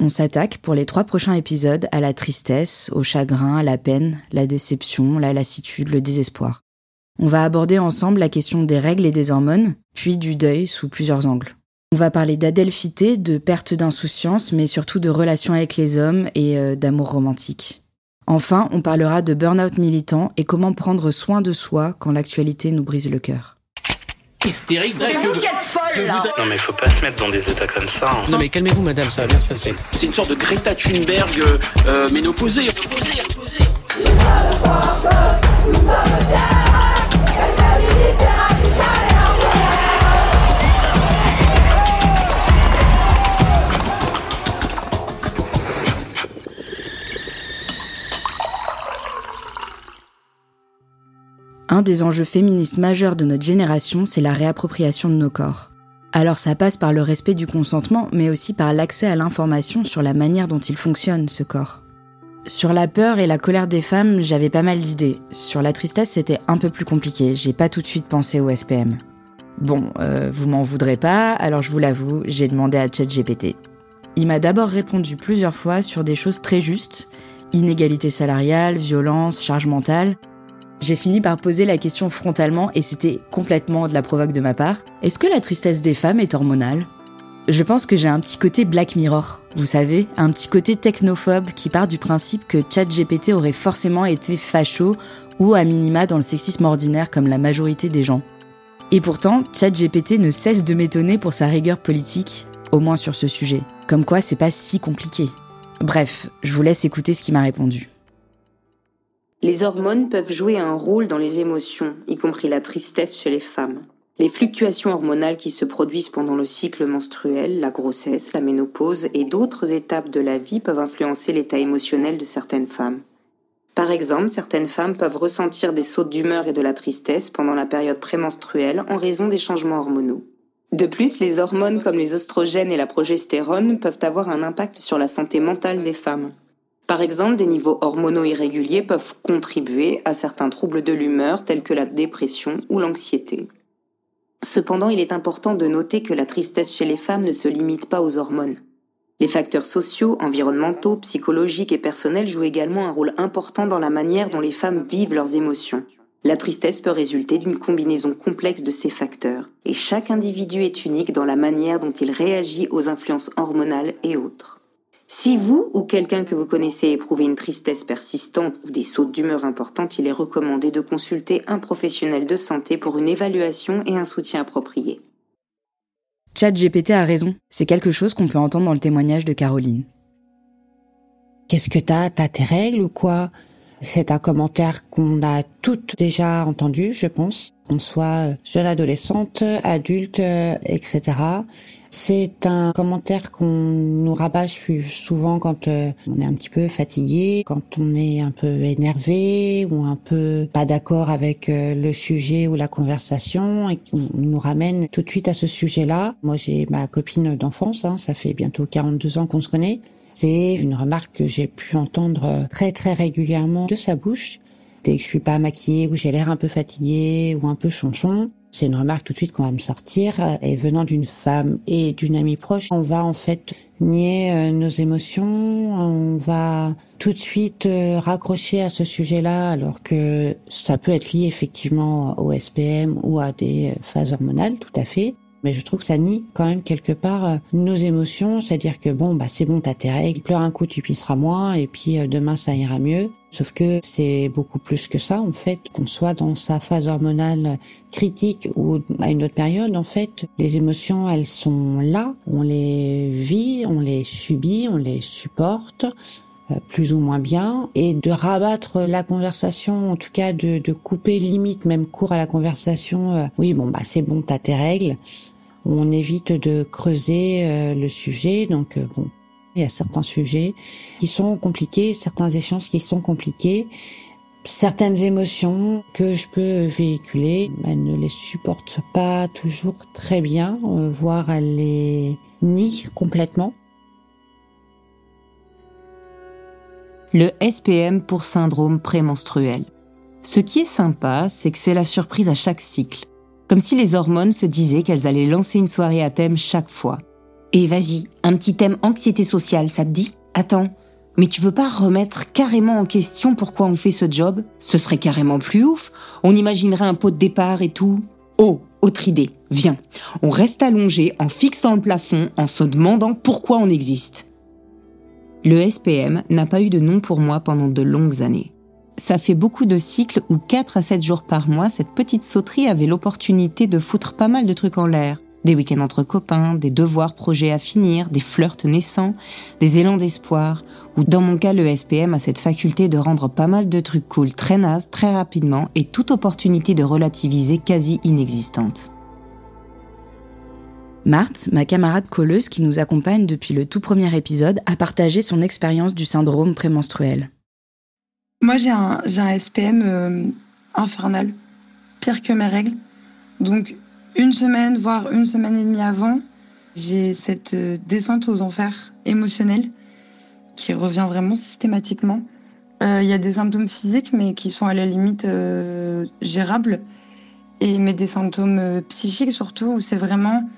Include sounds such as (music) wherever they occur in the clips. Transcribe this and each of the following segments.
On s'attaque pour les trois prochains épisodes à la tristesse, au chagrin, à la peine, la déception, la lassitude, le désespoir. On va aborder ensemble la question des règles et des hormones, puis du deuil sous plusieurs angles. On va parler d'adelphité, de perte d'insouciance, mais surtout de relations avec les hommes et euh, d'amour romantique. Enfin, on parlera de burn-out militant et comment prendre soin de soi quand l'actualité nous brise le cœur. Hystérique. C'est vous qui êtes folle là Non mais faut pas se mettre dans des états comme ça. hein. Non mais calmez-vous madame, ça va bien se passer. C'est une sorte de Greta Thunberg euh, euh, ménopausée. Un des enjeux féministes majeurs de notre génération, c'est la réappropriation de nos corps. Alors ça passe par le respect du consentement, mais aussi par l'accès à l'information sur la manière dont il fonctionne, ce corps. Sur la peur et la colère des femmes, j'avais pas mal d'idées. Sur la tristesse, c'était un peu plus compliqué, j'ai pas tout de suite pensé au SPM. Bon, euh, vous m'en voudrez pas, alors je vous l'avoue, j'ai demandé à ChatGPT. Il m'a d'abord répondu plusieurs fois sur des choses très justes, inégalité salariale, violence, charge mentale, j'ai fini par poser la question frontalement et c'était complètement de la provoque de ma part. Est-ce que la tristesse des femmes est hormonale? Je pense que j'ai un petit côté Black Mirror, vous savez, un petit côté technophobe qui part du principe que ChatGPT aurait forcément été facho ou à minima dans le sexisme ordinaire comme la majorité des gens. Et pourtant, ChatGPT ne cesse de m'étonner pour sa rigueur politique, au moins sur ce sujet. Comme quoi, c'est pas si compliqué. Bref, je vous laisse écouter ce qu'il m'a répondu. Les hormones peuvent jouer un rôle dans les émotions, y compris la tristesse chez les femmes. Les fluctuations hormonales qui se produisent pendant le cycle menstruel, la grossesse, la ménopause et d'autres étapes de la vie peuvent influencer l'état émotionnel de certaines femmes. Par exemple, certaines femmes peuvent ressentir des sautes d'humeur et de la tristesse pendant la période prémenstruelle en raison des changements hormonaux. De plus, les hormones comme les oestrogènes et la progestérone peuvent avoir un impact sur la santé mentale des femmes. Par exemple, des niveaux hormonaux irréguliers peuvent contribuer à certains troubles de l'humeur tels que la dépression ou l'anxiété. Cependant, il est important de noter que la tristesse chez les femmes ne se limite pas aux hormones. Les facteurs sociaux, environnementaux, psychologiques et personnels jouent également un rôle important dans la manière dont les femmes vivent leurs émotions. La tristesse peut résulter d'une combinaison complexe de ces facteurs, et chaque individu est unique dans la manière dont il réagit aux influences hormonales et autres. Si vous ou quelqu'un que vous connaissez éprouvez une tristesse persistante ou des sautes d'humeur importantes, il est recommandé de consulter un professionnel de santé pour une évaluation et un soutien approprié. ChatGPT a raison, c'est quelque chose qu'on peut entendre dans le témoignage de Caroline. Qu'est-ce que t'as? T'as tes règles ou quoi? C'est un commentaire qu'on a toutes déjà entendu, je pense, qu'on soit jeune adolescente, adulte, euh, etc. C'est un commentaire qu'on nous rabâche souvent quand euh, on est un petit peu fatigué, quand on est un peu énervé ou un peu pas d'accord avec euh, le sujet ou la conversation et qu'on nous ramène tout de suite à ce sujet-là. Moi, j'ai ma copine d'enfance, hein, ça fait bientôt 42 ans qu'on se connaît. C'est une remarque que j'ai pu entendre très très régulièrement de sa bouche dès que je suis pas maquillée ou j'ai l'air un peu fatiguée ou un peu chonchon. C'est une remarque tout de suite qu'on va me sortir et venant d'une femme et d'une amie proche, on va en fait nier euh, nos émotions, on va tout de suite euh, raccrocher à ce sujet-là alors que ça peut être lié effectivement au SPM ou à des phases hormonales tout à fait. Mais je trouve que ça nie quand même quelque part euh, nos émotions, c'est-à-dire que bon, bah c'est bon, t'as tes règles, pleure un coup, tu pisseras moins, et puis euh, demain ça ira mieux. Sauf que c'est beaucoup plus que ça, en fait, qu'on soit dans sa phase hormonale critique ou à une autre période, en fait, les émotions, elles sont là, on les vit, on les subit, on les supporte euh, plus ou moins bien et de rabattre la conversation, en tout cas de, de couper limite même court à la conversation. euh, oui, bon bah c'est bon, t'as tes règles. On évite de creuser euh, le sujet, donc euh, bon, il y a certains sujets qui sont compliqués, certains échanges qui sont compliqués. Certaines émotions que je peux véhiculer, elles ne les supportent pas toujours très bien, euh, voire elles les nient complètement. Le SPM pour syndrome prémenstruel. Ce qui est sympa, c'est que c'est la surprise à chaque cycle. Comme si les hormones se disaient qu'elles allaient lancer une soirée à thème chaque fois. Et vas-y, un petit thème anxiété sociale, ça te dit? Attends, mais tu veux pas remettre carrément en question pourquoi on fait ce job? Ce serait carrément plus ouf. On imaginerait un pot de départ et tout. Oh, autre idée, viens. On reste allongé en fixant le plafond, en se demandant pourquoi on existe. Le SPM n'a pas eu de nom pour moi pendant de longues années. Ça fait beaucoup de cycles où 4 à 7 jours par mois, cette petite sauterie avait l'opportunité de foutre pas mal de trucs en l'air. Des week-ends entre copains, des devoirs projets à finir, des flirts naissants, des élans d'espoir, ou dans mon cas, le SPM a cette faculté de rendre pas mal de trucs cool très nazes, très rapidement, et toute opportunité de relativiser quasi inexistante. Marthe, ma camarade colleuse qui nous accompagne depuis le tout premier épisode, a partagé son expérience du syndrome prémenstruel. Moi, j'ai un, un, SPM euh, infernal, pire que mes règles. Donc, une semaine, voire une semaine et demie avant, j'ai cette euh, descente aux enfers émotionnels qui revient vraiment systématiquement. Euh, il y a des symptômes physiques, mais qui sont à la limite gérables. Et mais des symptômes psychiques surtout, où c'est vraiment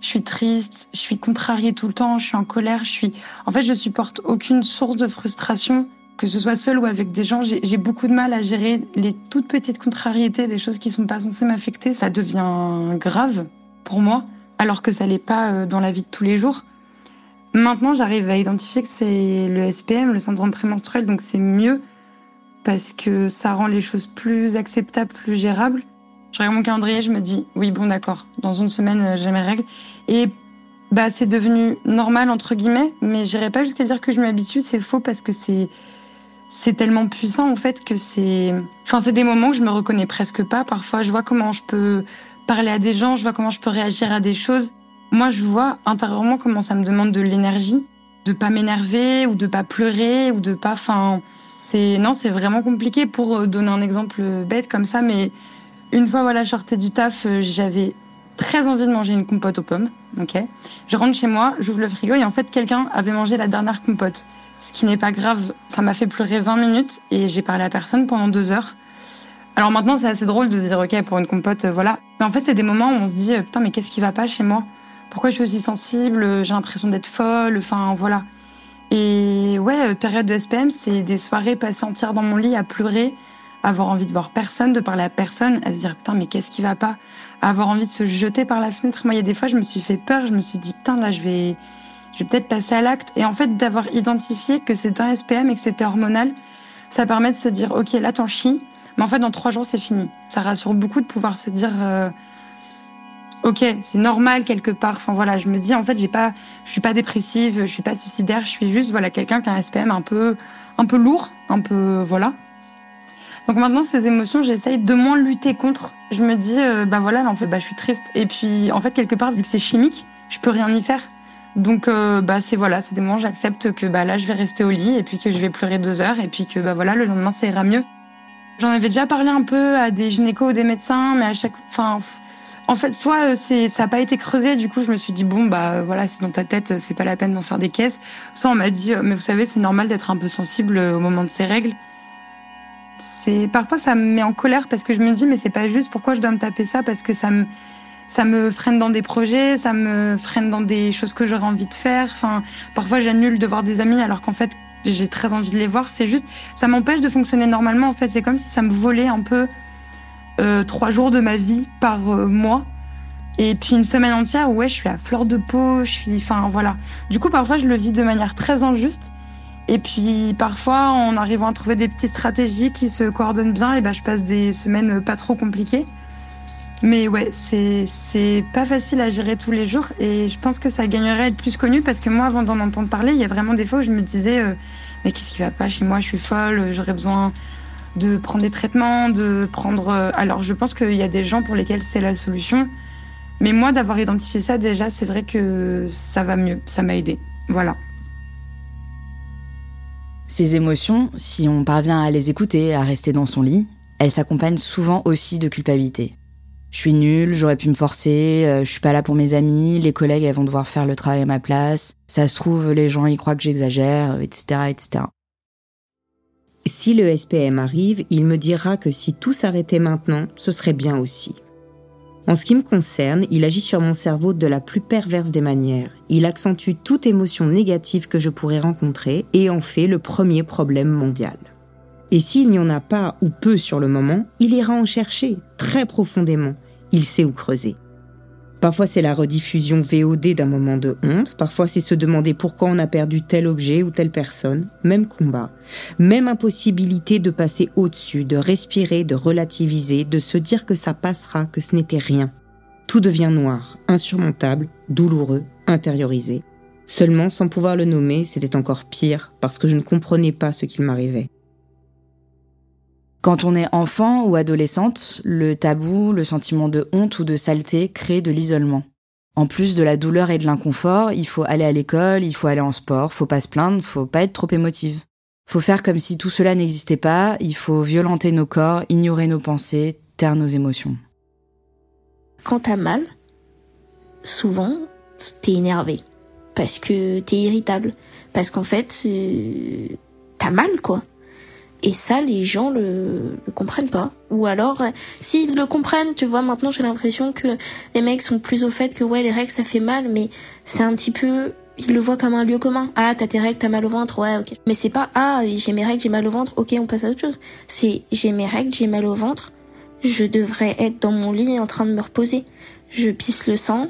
je suis triste, je suis contrariée tout le temps, je suis en colère, je suis. En fait, je supporte aucune source de frustration, que ce soit seule ou avec des gens. J'ai beaucoup de mal à gérer les toutes petites contrariétés, des choses qui sont pas censées m'affecter. Ça devient grave pour moi, alors que ça l'est pas euh, dans la vie de tous les jours. Maintenant, j'arrive à identifier que c'est le SPM, le syndrome prémenstruel, donc c'est mieux parce que ça rend les choses plus acceptables, plus gérables. Je regarde mon calendrier, je me dis, oui, bon, d'accord, dans une semaine, euh, j'ai mes règles. Et bah, c'est devenu normal, entre guillemets, mais j'irai pas jusqu'à dire que je m'habitue, c'est faux parce que c'est. C'est tellement puissant en fait que c'est. Enfin, c'est des moments que je me reconnais presque pas. Parfois, je vois comment je peux parler à des gens, je vois comment je peux réagir à des choses. Moi, je vois intérieurement comment ça me demande de l'énergie, de pas m'énerver ou de pas pleurer ou de pas. Enfin, c'est non, c'est vraiment compliqué pour euh, donner un exemple bête comme ça, mais une fois, voilà, je sortais du taf, euh, j'avais très envie de manger une compote aux pommes. Ok? Je rentre chez moi, j'ouvre le frigo et en fait, quelqu'un avait mangé la dernière compote. Ce qui n'est pas grave. Ça m'a fait pleurer 20 minutes et j'ai parlé à personne pendant deux heures. Alors maintenant, c'est assez drôle de dire, ok, pour une compote, euh, voilà. Mais en fait, c'est des moments où on se dit, euh, putain, mais qu'est-ce qui va pas chez moi? Pourquoi je suis aussi sensible? J'ai l'impression d'être folle. Enfin, voilà. Et ouais, période de SPM, c'est des soirées passées entières dans mon lit à pleurer avoir envie de voir personne, de parler à personne, à se dire putain mais qu'est-ce qui va pas, avoir envie de se jeter par la fenêtre. Moi il y a des fois je me suis fait peur, je me suis dit putain là je vais, je vais peut-être passer à l'acte. Et en fait d'avoir identifié que c'est un SPM et que c'était hormonal, ça permet de se dire ok là t'en chies, mais en fait dans trois jours c'est fini. Ça rassure beaucoup de pouvoir se dire euh, ok c'est normal quelque part. Enfin voilà je me dis en fait j'ai pas, je suis pas dépressive, je suis pas suicidaire, je suis juste voilà quelqu'un qui a un SPM un peu, un peu lourd, un peu voilà. Donc maintenant, ces émotions, j'essaye de moins lutter contre. Je me dis, euh, bah voilà, là, en fait, bah, je suis triste. Et puis, en fait, quelque part, vu que c'est chimique, je peux rien y faire. Donc, euh, bah, c'est voilà, c'est des moments, j'accepte que bah là, je vais rester au lit et puis que je vais pleurer deux heures et puis que bah voilà, le lendemain, ça ira mieux. J'en avais déjà parlé un peu à des gynécos ou des médecins, mais à chaque, enfin, en fait, soit euh, c'est, ça n'a pas été creusé, du coup, je me suis dit bon, bah voilà, c'est dans ta tête, c'est pas la peine d'en faire des caisses. Soit on m'a dit, mais vous savez, c'est normal d'être un peu sensible au moment de ses règles c'est parfois ça me met en colère parce que je me dis mais c'est pas juste pourquoi je dois me taper ça? Parce que ça me ça me freine dans des projets, ça me freine dans des choses que j'aurais envie de faire. Enfin, parfois j'annule de voir des amis alors qu'en fait j'ai très envie de les voir. C'est juste, ça m'empêche de fonctionner normalement. En fait, c'est comme si ça me volait un peu euh, trois jours de ma vie par euh, mois. Et puis une semaine entière, ouais, je suis à fleur de peau, je suis, enfin voilà. Du coup, parfois je le vis de manière très injuste. Et puis parfois, en arrivant à trouver des petites stratégies qui se coordonnent bien, et ben je passe des semaines pas trop compliquées. Mais ouais, c'est pas facile à gérer tous les jours et je pense que ça gagnerait à être plus connu parce que moi, avant d'en entendre parler, il y a vraiment des fois où je me disais euh, mais qu'est-ce qui va pas chez moi? Je suis folle, j'aurais besoin de prendre des traitements, de prendre. Euh, alors, je pense qu'il y a des gens pour lesquels c'est la solution, mais moi, d'avoir identifié ça déjà, c'est vrai que ça va mieux, ça m'a aidé. Voilà. Ces émotions, si on parvient à les écouter, à rester dans son lit, elles s'accompagnent souvent aussi de culpabilité. Je suis nulle, j'aurais pu me forcer, euh, je suis pas là pour mes amis, les collègues elles vont devoir faire le travail à ma place, ça se trouve les gens y croient que j'exagère, etc., etc. Si le SPM arrive, il me dira que si tout s'arrêtait maintenant, ce serait bien aussi. En ce qui me concerne, il agit sur mon cerveau de la plus perverse des manières. Il accentue toute émotion négative que je pourrais rencontrer et en fait le premier problème mondial. Et s'il n'y en a pas ou peu sur le moment, il ira en chercher très profondément. Il sait où creuser. Parfois c'est la rediffusion VOD d'un moment de honte, parfois c'est se demander pourquoi on a perdu tel objet ou telle personne, même combat, même impossibilité de passer au-dessus, de respirer, de relativiser, de se dire que ça passera, que ce n'était rien. Tout devient noir, insurmontable, douloureux, intériorisé. Seulement, sans pouvoir le nommer, c'était encore pire, parce que je ne comprenais pas ce qu'il m'arrivait. Quand on est enfant ou adolescente, le tabou, le sentiment de honte ou de saleté crée de l'isolement. En plus de la douleur et de l'inconfort, il faut aller à l'école, il faut aller en sport, faut pas se plaindre, faut pas être trop émotive. Faut faire comme si tout cela n'existait pas, il faut violenter nos corps, ignorer nos pensées, taire nos émotions. Quand t'as mal, souvent, t'es énervé. Parce que t'es irritable. Parce qu'en fait, euh, t'as mal, quoi. Et ça, les gens le, le comprennent pas. Ou alors, euh, s'ils le comprennent, tu vois, maintenant j'ai l'impression que les mecs sont plus au fait que ouais, les règles ça fait mal, mais c'est un petit peu, ils le voient comme un lieu commun. Ah, t'as tes règles, t'as mal au ventre, ouais, ok. Mais c'est pas ah, j'ai mes règles, j'ai mal au ventre, ok, on passe à autre chose. C'est j'ai mes règles, j'ai mal au ventre, je devrais être dans mon lit en train de me reposer. Je pisse le sang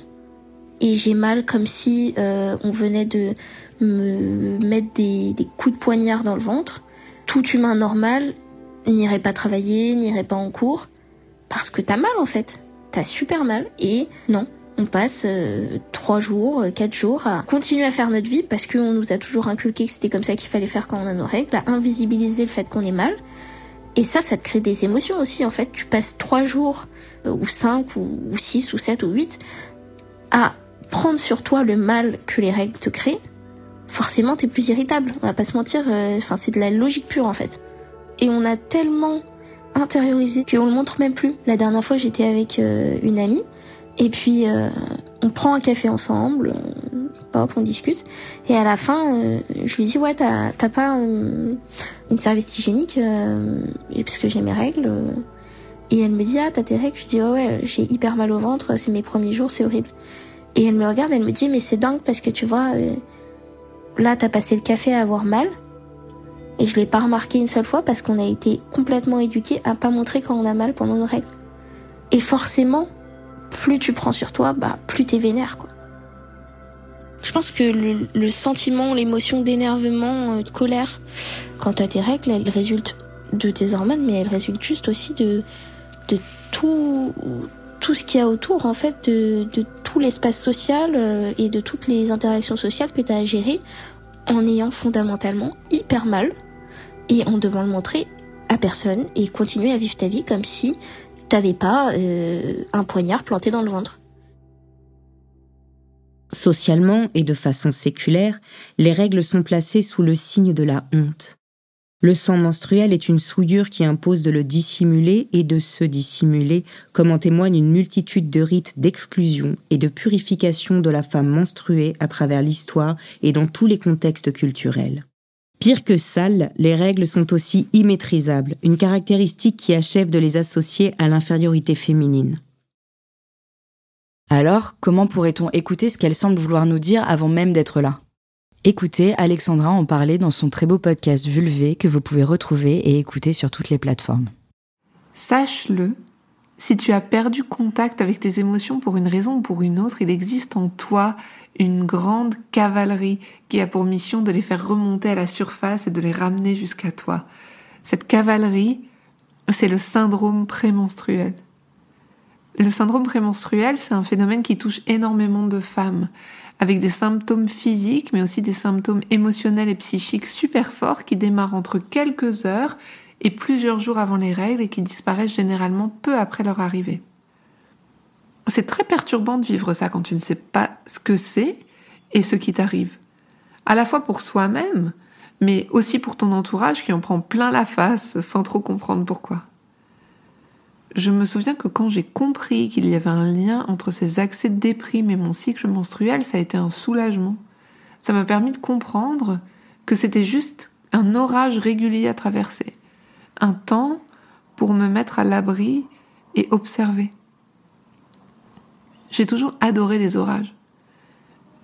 et j'ai mal comme si euh, on venait de me mettre des, des coups de poignard dans le ventre tout humain normal n'irait pas travailler, n'irait pas en cours, parce que t'as mal en fait. T'as super mal. Et non, on passe euh, trois jours, euh, quatre jours à continuer à faire notre vie parce qu'on nous a toujours inculqué que c'était comme ça qu'il fallait faire quand on a nos règles, à invisibiliser le fait qu'on est mal. Et ça, ça te crée des émotions aussi. En fait, tu passes trois jours, euh, ou cinq, ou, ou six, ou sept, ou huit, à prendre sur toi le mal que les règles te créent forcément t'es plus irritable. On va pas se mentir, euh, enfin c'est de la logique pure en fait. Et on a tellement intériorisé qu'on le montre même plus. La dernière fois j'étais avec euh, une amie et puis euh, on prend un café ensemble, hop on discute et à la fin je lui dis ouais t'as pas une serviette hygiénique parce que j'ai mes règles et elle me dit ah t'as tes règles? Je dis ouais, ouais j'ai hyper mal au ventre c'est mes premiers jours c'est horrible et elle me regarde elle me dit mais c'est dingue parce que tu vois Là, t'as passé le café à avoir mal. Et je l'ai pas remarqué une seule fois parce qu'on a été complètement éduqués à pas montrer quand on a mal pendant nos règles. Et forcément, plus tu prends sur toi, bah, plus t'es vénère, quoi. Je pense que le, sentiment, l'émotion d'énervement, euh, de colère, quand t'as tes règles, elle résulte de tes hormones, mais elle résulte juste aussi de, de tout, tout ce qu'il y a autour, en fait, de, de tout l'espace social euh, et de toutes les interactions sociales que tu as à gérer en ayant fondamentalement hyper mal et en devant le montrer à personne et continuer à vivre ta vie comme si t'avais pas euh, un poignard planté dans le ventre. Socialement et de façon séculaire, les règles sont placées sous le signe de la honte. Le sang menstruel est une souillure qui impose de le dissimuler et de se dissimuler, comme en témoigne une multitude de rites d'exclusion et de purification de la femme menstruée à travers l'histoire et dans tous les contextes culturels. Pire que sales, les règles sont aussi immaîtrisables, une caractéristique qui achève de les associer à l'infériorité féminine. Alors, comment pourrait-on écouter ce qu'elle semble vouloir nous dire avant même d'être là? Écoutez Alexandra en parler dans son très beau podcast Vulvé que vous pouvez retrouver et écouter sur toutes les plateformes. Sache-le, si tu as perdu contact avec tes émotions pour une raison ou pour une autre, il existe en toi une grande cavalerie qui a pour mission de les faire remonter à la surface et de les ramener jusqu'à toi. Cette cavalerie, c'est le syndrome prémenstruel. Le syndrome prémenstruel, c'est un phénomène qui touche énormément de femmes avec des symptômes physiques, mais aussi des symptômes émotionnels et psychiques super forts qui démarrent entre quelques heures et plusieurs jours avant les règles et qui disparaissent généralement peu après leur arrivée. C'est très perturbant de vivre ça quand tu ne sais pas ce que c'est et ce qui t'arrive. À la fois pour soi-même, mais aussi pour ton entourage qui en prend plein la face sans trop comprendre pourquoi je me souviens que quand j'ai compris qu'il y avait un lien entre ces accès de déprime et mon cycle menstruel, ça a été un soulagement. Ça m'a permis de comprendre que c'était juste un orage régulier à traverser, un temps pour me mettre à l'abri et observer. J'ai toujours adoré les orages.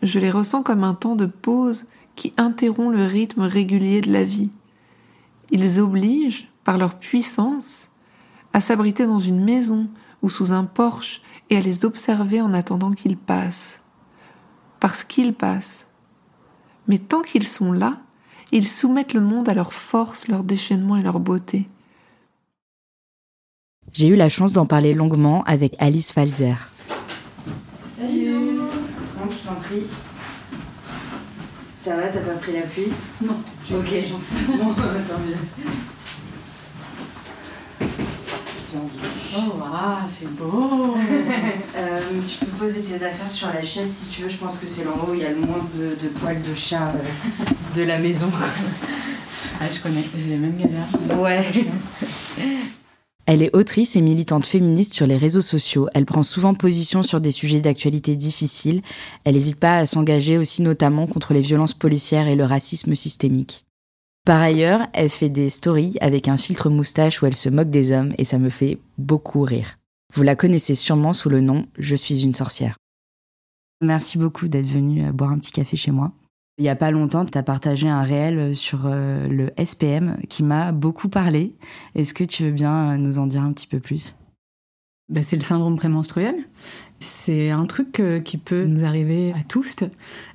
Je les ressens comme un temps de pause qui interrompt le rythme régulier de la vie. Ils obligent, par leur puissance, à s'abriter dans une maison ou sous un porche et à les observer en attendant qu'ils passent. Parce qu'ils passent. Mais tant qu'ils sont là, ils soumettent le monde à leur force, leur déchaînement et leur beauté. J'ai eu la chance d'en parler longuement avec Alice Falzer. Salut Bon, je t'en prie. Ça va, t'as pas pris la pluie? Non. Ok, chance. Bon, tant mieux. Waouh, c'est beau (laughs) euh, Tu peux poser tes affaires sur la chaise si tu veux. Je pense que c'est l'endroit où il y a le moins de, de poils de chat euh, de la maison. (laughs) ah, je connais, j'ai les mêmes galères. Ouais. (laughs) Elle est autrice et militante féministe sur les réseaux sociaux. Elle prend souvent position sur des sujets d'actualité difficiles. Elle n'hésite pas à s'engager aussi notamment contre les violences policières et le racisme systémique. Par ailleurs, elle fait des stories avec un filtre moustache où elle se moque des hommes et ça me fait beaucoup rire. Vous la connaissez sûrement sous le nom Je suis une sorcière. Merci beaucoup d'être venue euh, boire un petit café chez moi. Il n'y a pas longtemps, tu as partagé un réel sur euh, le SPM qui m'a beaucoup parlé. Est-ce que tu veux bien euh, nous en dire un petit peu plus? Bah, C'est le syndrome prémenstruel. C'est un truc euh, qui peut nous arriver à tous,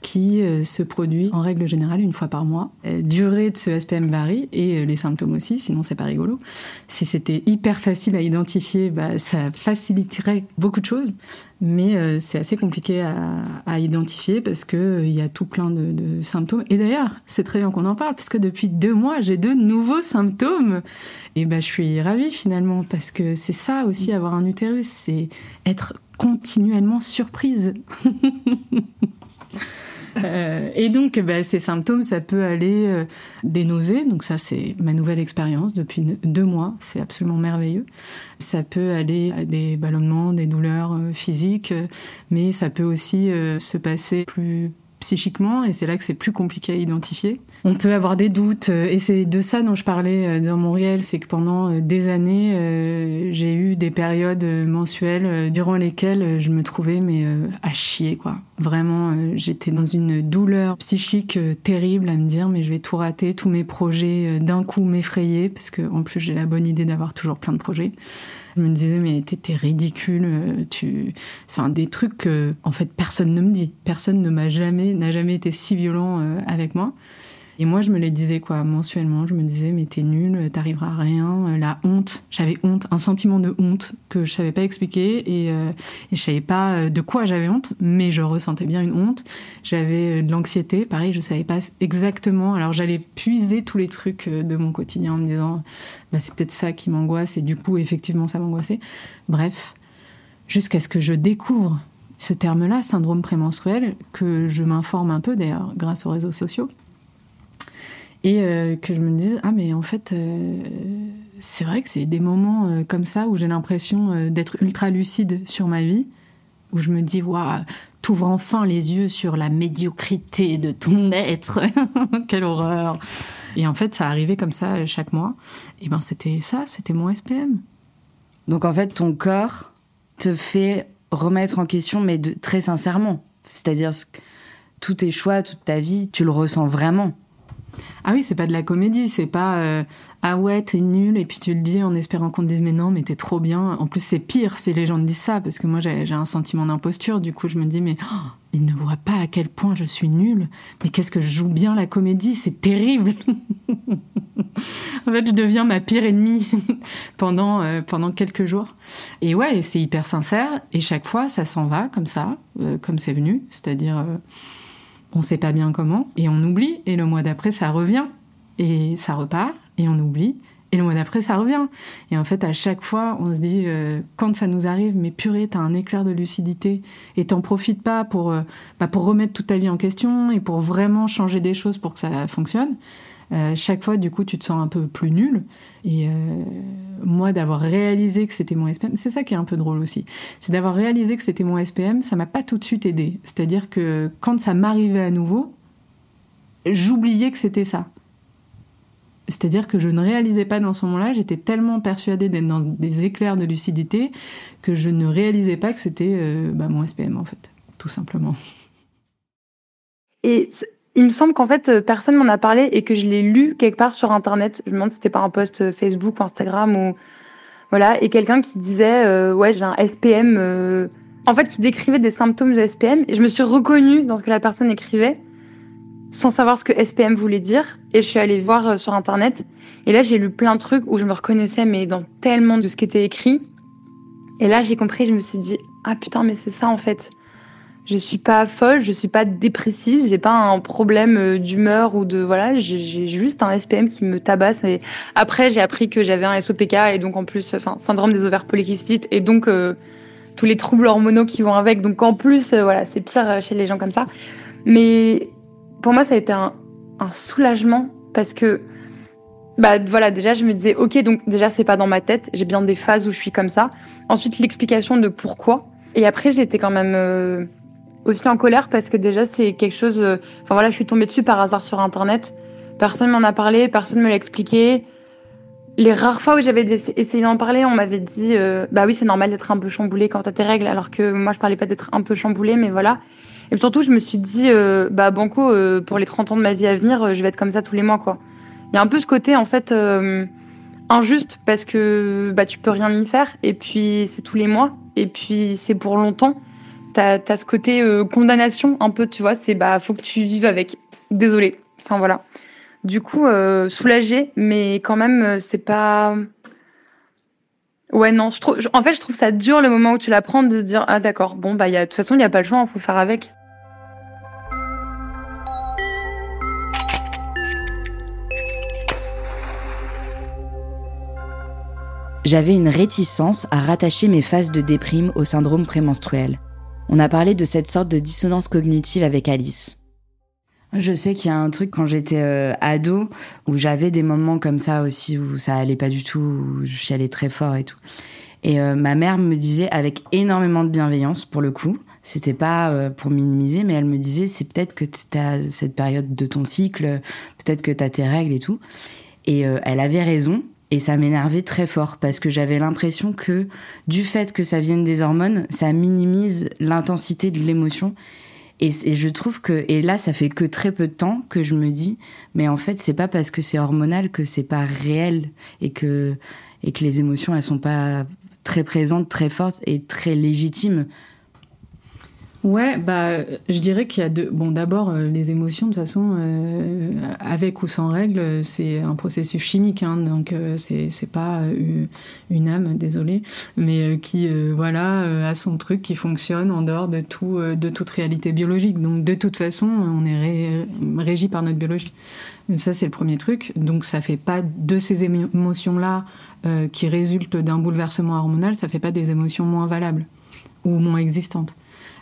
qui euh, se produit en règle générale une fois par mois. La euh, durée de ce SPM varie et les symptômes aussi, sinon c'est pas rigolo. Si c'était hyper facile à identifier, bah, ça faciliterait beaucoup de choses, mais c'est assez compliqué à, identifier parce que il y a tout plein de, symptômes. Et d'ailleurs, c'est très bien qu'on en parle puisque depuis deux mois, j'ai de nouveaux symptômes. Et bah, je suis ravie finalement parce que c'est ça aussi avoir un utérus, c'est être continuellement surprise. (laughs) Euh, et donc, bah, ces symptômes, ça peut aller euh, des nausées, donc ça c'est ma nouvelle expérience depuis deux mois, c'est absolument merveilleux. Ça peut aller à des ballonnements, des douleurs euh, physiques, mais ça peut aussi se passer plus psychiquement, et c'est là que c'est plus compliqué à identifier. On peut avoir des doutes, euh, et c'est de ça dont je parlais euh, dans mon réel, c'est que pendant euh, des années, j'ai eu des périodes mensuelles durant lesquelles je me trouvais mais à chier quoi. Vraiment, j'étais dans une douleur psychique terrible à me dire mais je vais tout rater, tous mes projets d'un coup m'effrayer parce que en plus j'ai la bonne idée d'avoir toujours plein de projets. Je me disais, mais t'es ridicule, tu. Enfin, des trucs que, en fait, personne ne me dit. Personne ne m'a jamais, n'a jamais été si violent avec moi. Et moi, je me les disais, quoi, mensuellement. Je me disais, mais t'es nul, t'arriveras à rien. Euh, la honte, j'avais honte, un sentiment de honte que je savais pas expliquer et, euh, et je savais pas euh, de quoi j'avais honte, mais je ressentais bien une honte. J'avais de l'anxiété, pareil, je savais pas exactement. Alors, j'allais puiser tous les trucs de mon quotidien en me disant, bah, c'est peut-être ça qui m'angoisse et du coup, effectivement, ça m'angoissait. Bref, jusqu'à ce que je découvre ce terme-là, syndrome prémenstruel, que je m'informe un peu d'ailleurs grâce aux réseaux sociaux et euh, que je me dise ah mais en fait euh, c'est vrai que c'est des moments euh, comme ça où j'ai l'impression d'être ultra lucide sur ma vie où je me dis waouh t'ouvres enfin les yeux sur la médiocrité de ton être. (laughs) Quelle horreur. Et en fait ça arrivait comme ça chaque mois. Et ben c'était ça c'était mon SPM donc en fait ton corps te fait remettre en question mais très sincèrement. C'est-à-dire tous tes choix toute ta vie tu le ressens vraiment ah oui, c'est pas de la comédie, c'est pas euh, ah ouais, t'es nul, et puis tu le dis en espérant qu'on te dise mais non, mais t'es trop bien. En plus, c'est pire si les gens te disent ça, parce que moi j'ai un sentiment d'imposture, du coup je me dis mais oh, ils ne voient pas à quel point je suis nulle, mais qu'est-ce que je joue bien la comédie, c'est terrible. (laughs) en fait, je deviens ma pire ennemie (laughs) pendant, euh, pendant quelques jours. Et ouais, c'est hyper sincère, et chaque fois ça s'en va comme ça, euh, comme c'est venu, c'est-à-dire on sait pas bien comment, et on oublie, et le mois d'après ça revient, et ça repart, et on oublie, et le mois d'après ça revient. Et en fait, à chaque fois, on se dit, euh, quand ça nous arrive, mais purée, t'as un éclair de lucidité, et t'en profites pas pour, euh, bah, pour remettre toute ta vie en question, et pour vraiment changer des choses pour que ça fonctionne. Euh, chaque fois, du coup, tu te sens un peu plus nul. Et euh, moi, d'avoir réalisé que c'était mon SPM, c'est ça qui est un peu drôle aussi. C'est d'avoir réalisé que c'était mon SPM, ça m'a pas tout de suite aidé. C'est-à-dire que quand ça m'arrivait à nouveau, j'oubliais que c'était ça. C'est-à-dire que je ne réalisais pas dans ce moment-là, j'étais tellement persuadée d'être dans des éclairs de lucidité que je ne réalisais pas que c'était euh, bah, mon SPM en fait, tout simplement. Et il me semble qu'en fait, euh, personne m'en a parlé et que je l'ai lu quelque part sur Internet. Je me demande si c'était pas un post euh, Facebook ou Instagram ou voilà, et quelqu'un qui disait euh, ouais j'ai un SPM, en fait qui décrivait des symptômes de SPM et je me suis reconnue dans ce que la personne écrivait sans savoir ce que SPM voulait dire. Et je suis allée voir sur Internet. Et là j'ai lu plein de trucs où je me reconnaissais mais dans tellement de ce qui était écrit. Et là j'ai compris, je me suis dit ah putain mais c'est ça en fait. Je suis pas folle, je suis pas dépressive, j'ai pas un problème euh, d'humeur ou de voilà, j'ai juste un SPM qui me tabasse. Et après, j'ai appris que j'avais un SOPK et donc en plus, enfin, syndrome des ovaires polykystites et donc euh, tous les troubles hormonaux qui vont avec. Donc en plus, euh, voilà, c'est pire chez les gens comme ça. Mais pour moi, ça a été un, soulagement parce que bah voilà, déjà je me disais ok, donc déjà c'est pas dans ma tête, j'ai bien des phases où je suis comme ça. Ensuite l'explication de pourquoi. Et après j'étais quand même aussi en colère parce que déjà c'est quelque chose. euh, Enfin voilà, je suis tombée dessus par hasard sur internet. Personne m'en a parlé, personne me l'a expliqué. Les rares fois où j'avais essayé d'en parler, on m'avait dit euh, bah oui c'est normal d'être un peu chamboulé quand t'as tes règles, alors que moi je parlais pas d'être un peu chamboulé, mais voilà. Et surtout je me suis dit euh, bah banco euh, pour les 30 ans de ma vie à venir, je vais être comme ça tous les mois quoi. Il y a un peu ce côté en fait injuste parce que bah tu peux rien y faire et puis c'est tous les mois et puis c'est pour longtemps. T'as as ce côté euh, condamnation un peu, tu vois, c'est bah faut que tu vives avec. Désolé. Enfin voilà. Du coup euh, soulagée, mais quand même euh, c'est pas. Ouais non, je trouve. En fait, je trouve ça dur le moment où tu l'apprends de dire ah d'accord, bon bah y a de toute façon il y a pas le choix, il faut faire avec. J'avais une réticence à rattacher mes phases de déprime au syndrome prémenstruel. On a parlé de cette sorte de dissonance cognitive avec Alice. Je sais qu'il y a un truc quand j'étais euh, ado où j'avais des moments comme ça aussi où ça allait pas du tout, où je chialais très fort et tout. Et euh, ma mère me disait avec énormément de bienveillance pour le coup, c'était pas euh, pour minimiser, mais elle me disait c'est peut-être que t'as cette période de ton cycle, peut-être que t'as tes règles et tout. Et elle avait raison. Et ça m'énervait très fort parce que j'avais l'impression que du fait que ça vienne des hormones, ça minimise l'intensité de l'émotion. Et, je trouve que, et là, ça fait que très peu de temps que je me dis, mais en fait, c'est pas parce que c'est hormonal que c'est pas réel et que, et que les émotions, elles sont pas très présentes, très fortes et très légitimes. Ouais, bah, je dirais qu'il y a deux. Bon, d'abord, euh, les émotions, de toute façon, euh, avec ou sans règles, c'est un processus chimique, hein, donc euh, c'est c'est pas euh, une âme, désolée, mais euh, qui, voilà, a son truc qui fonctionne en dehors de tout, de toute réalité biologique. Donc, de toute façon, on est ré- régi par notre biologie. Ça, c'est le premier truc. Donc, ça fait pas de ces émo- émotions-là qui résultent d'un bouleversement hormonal, ça fait pas des émotions moins valables ou moins existantes.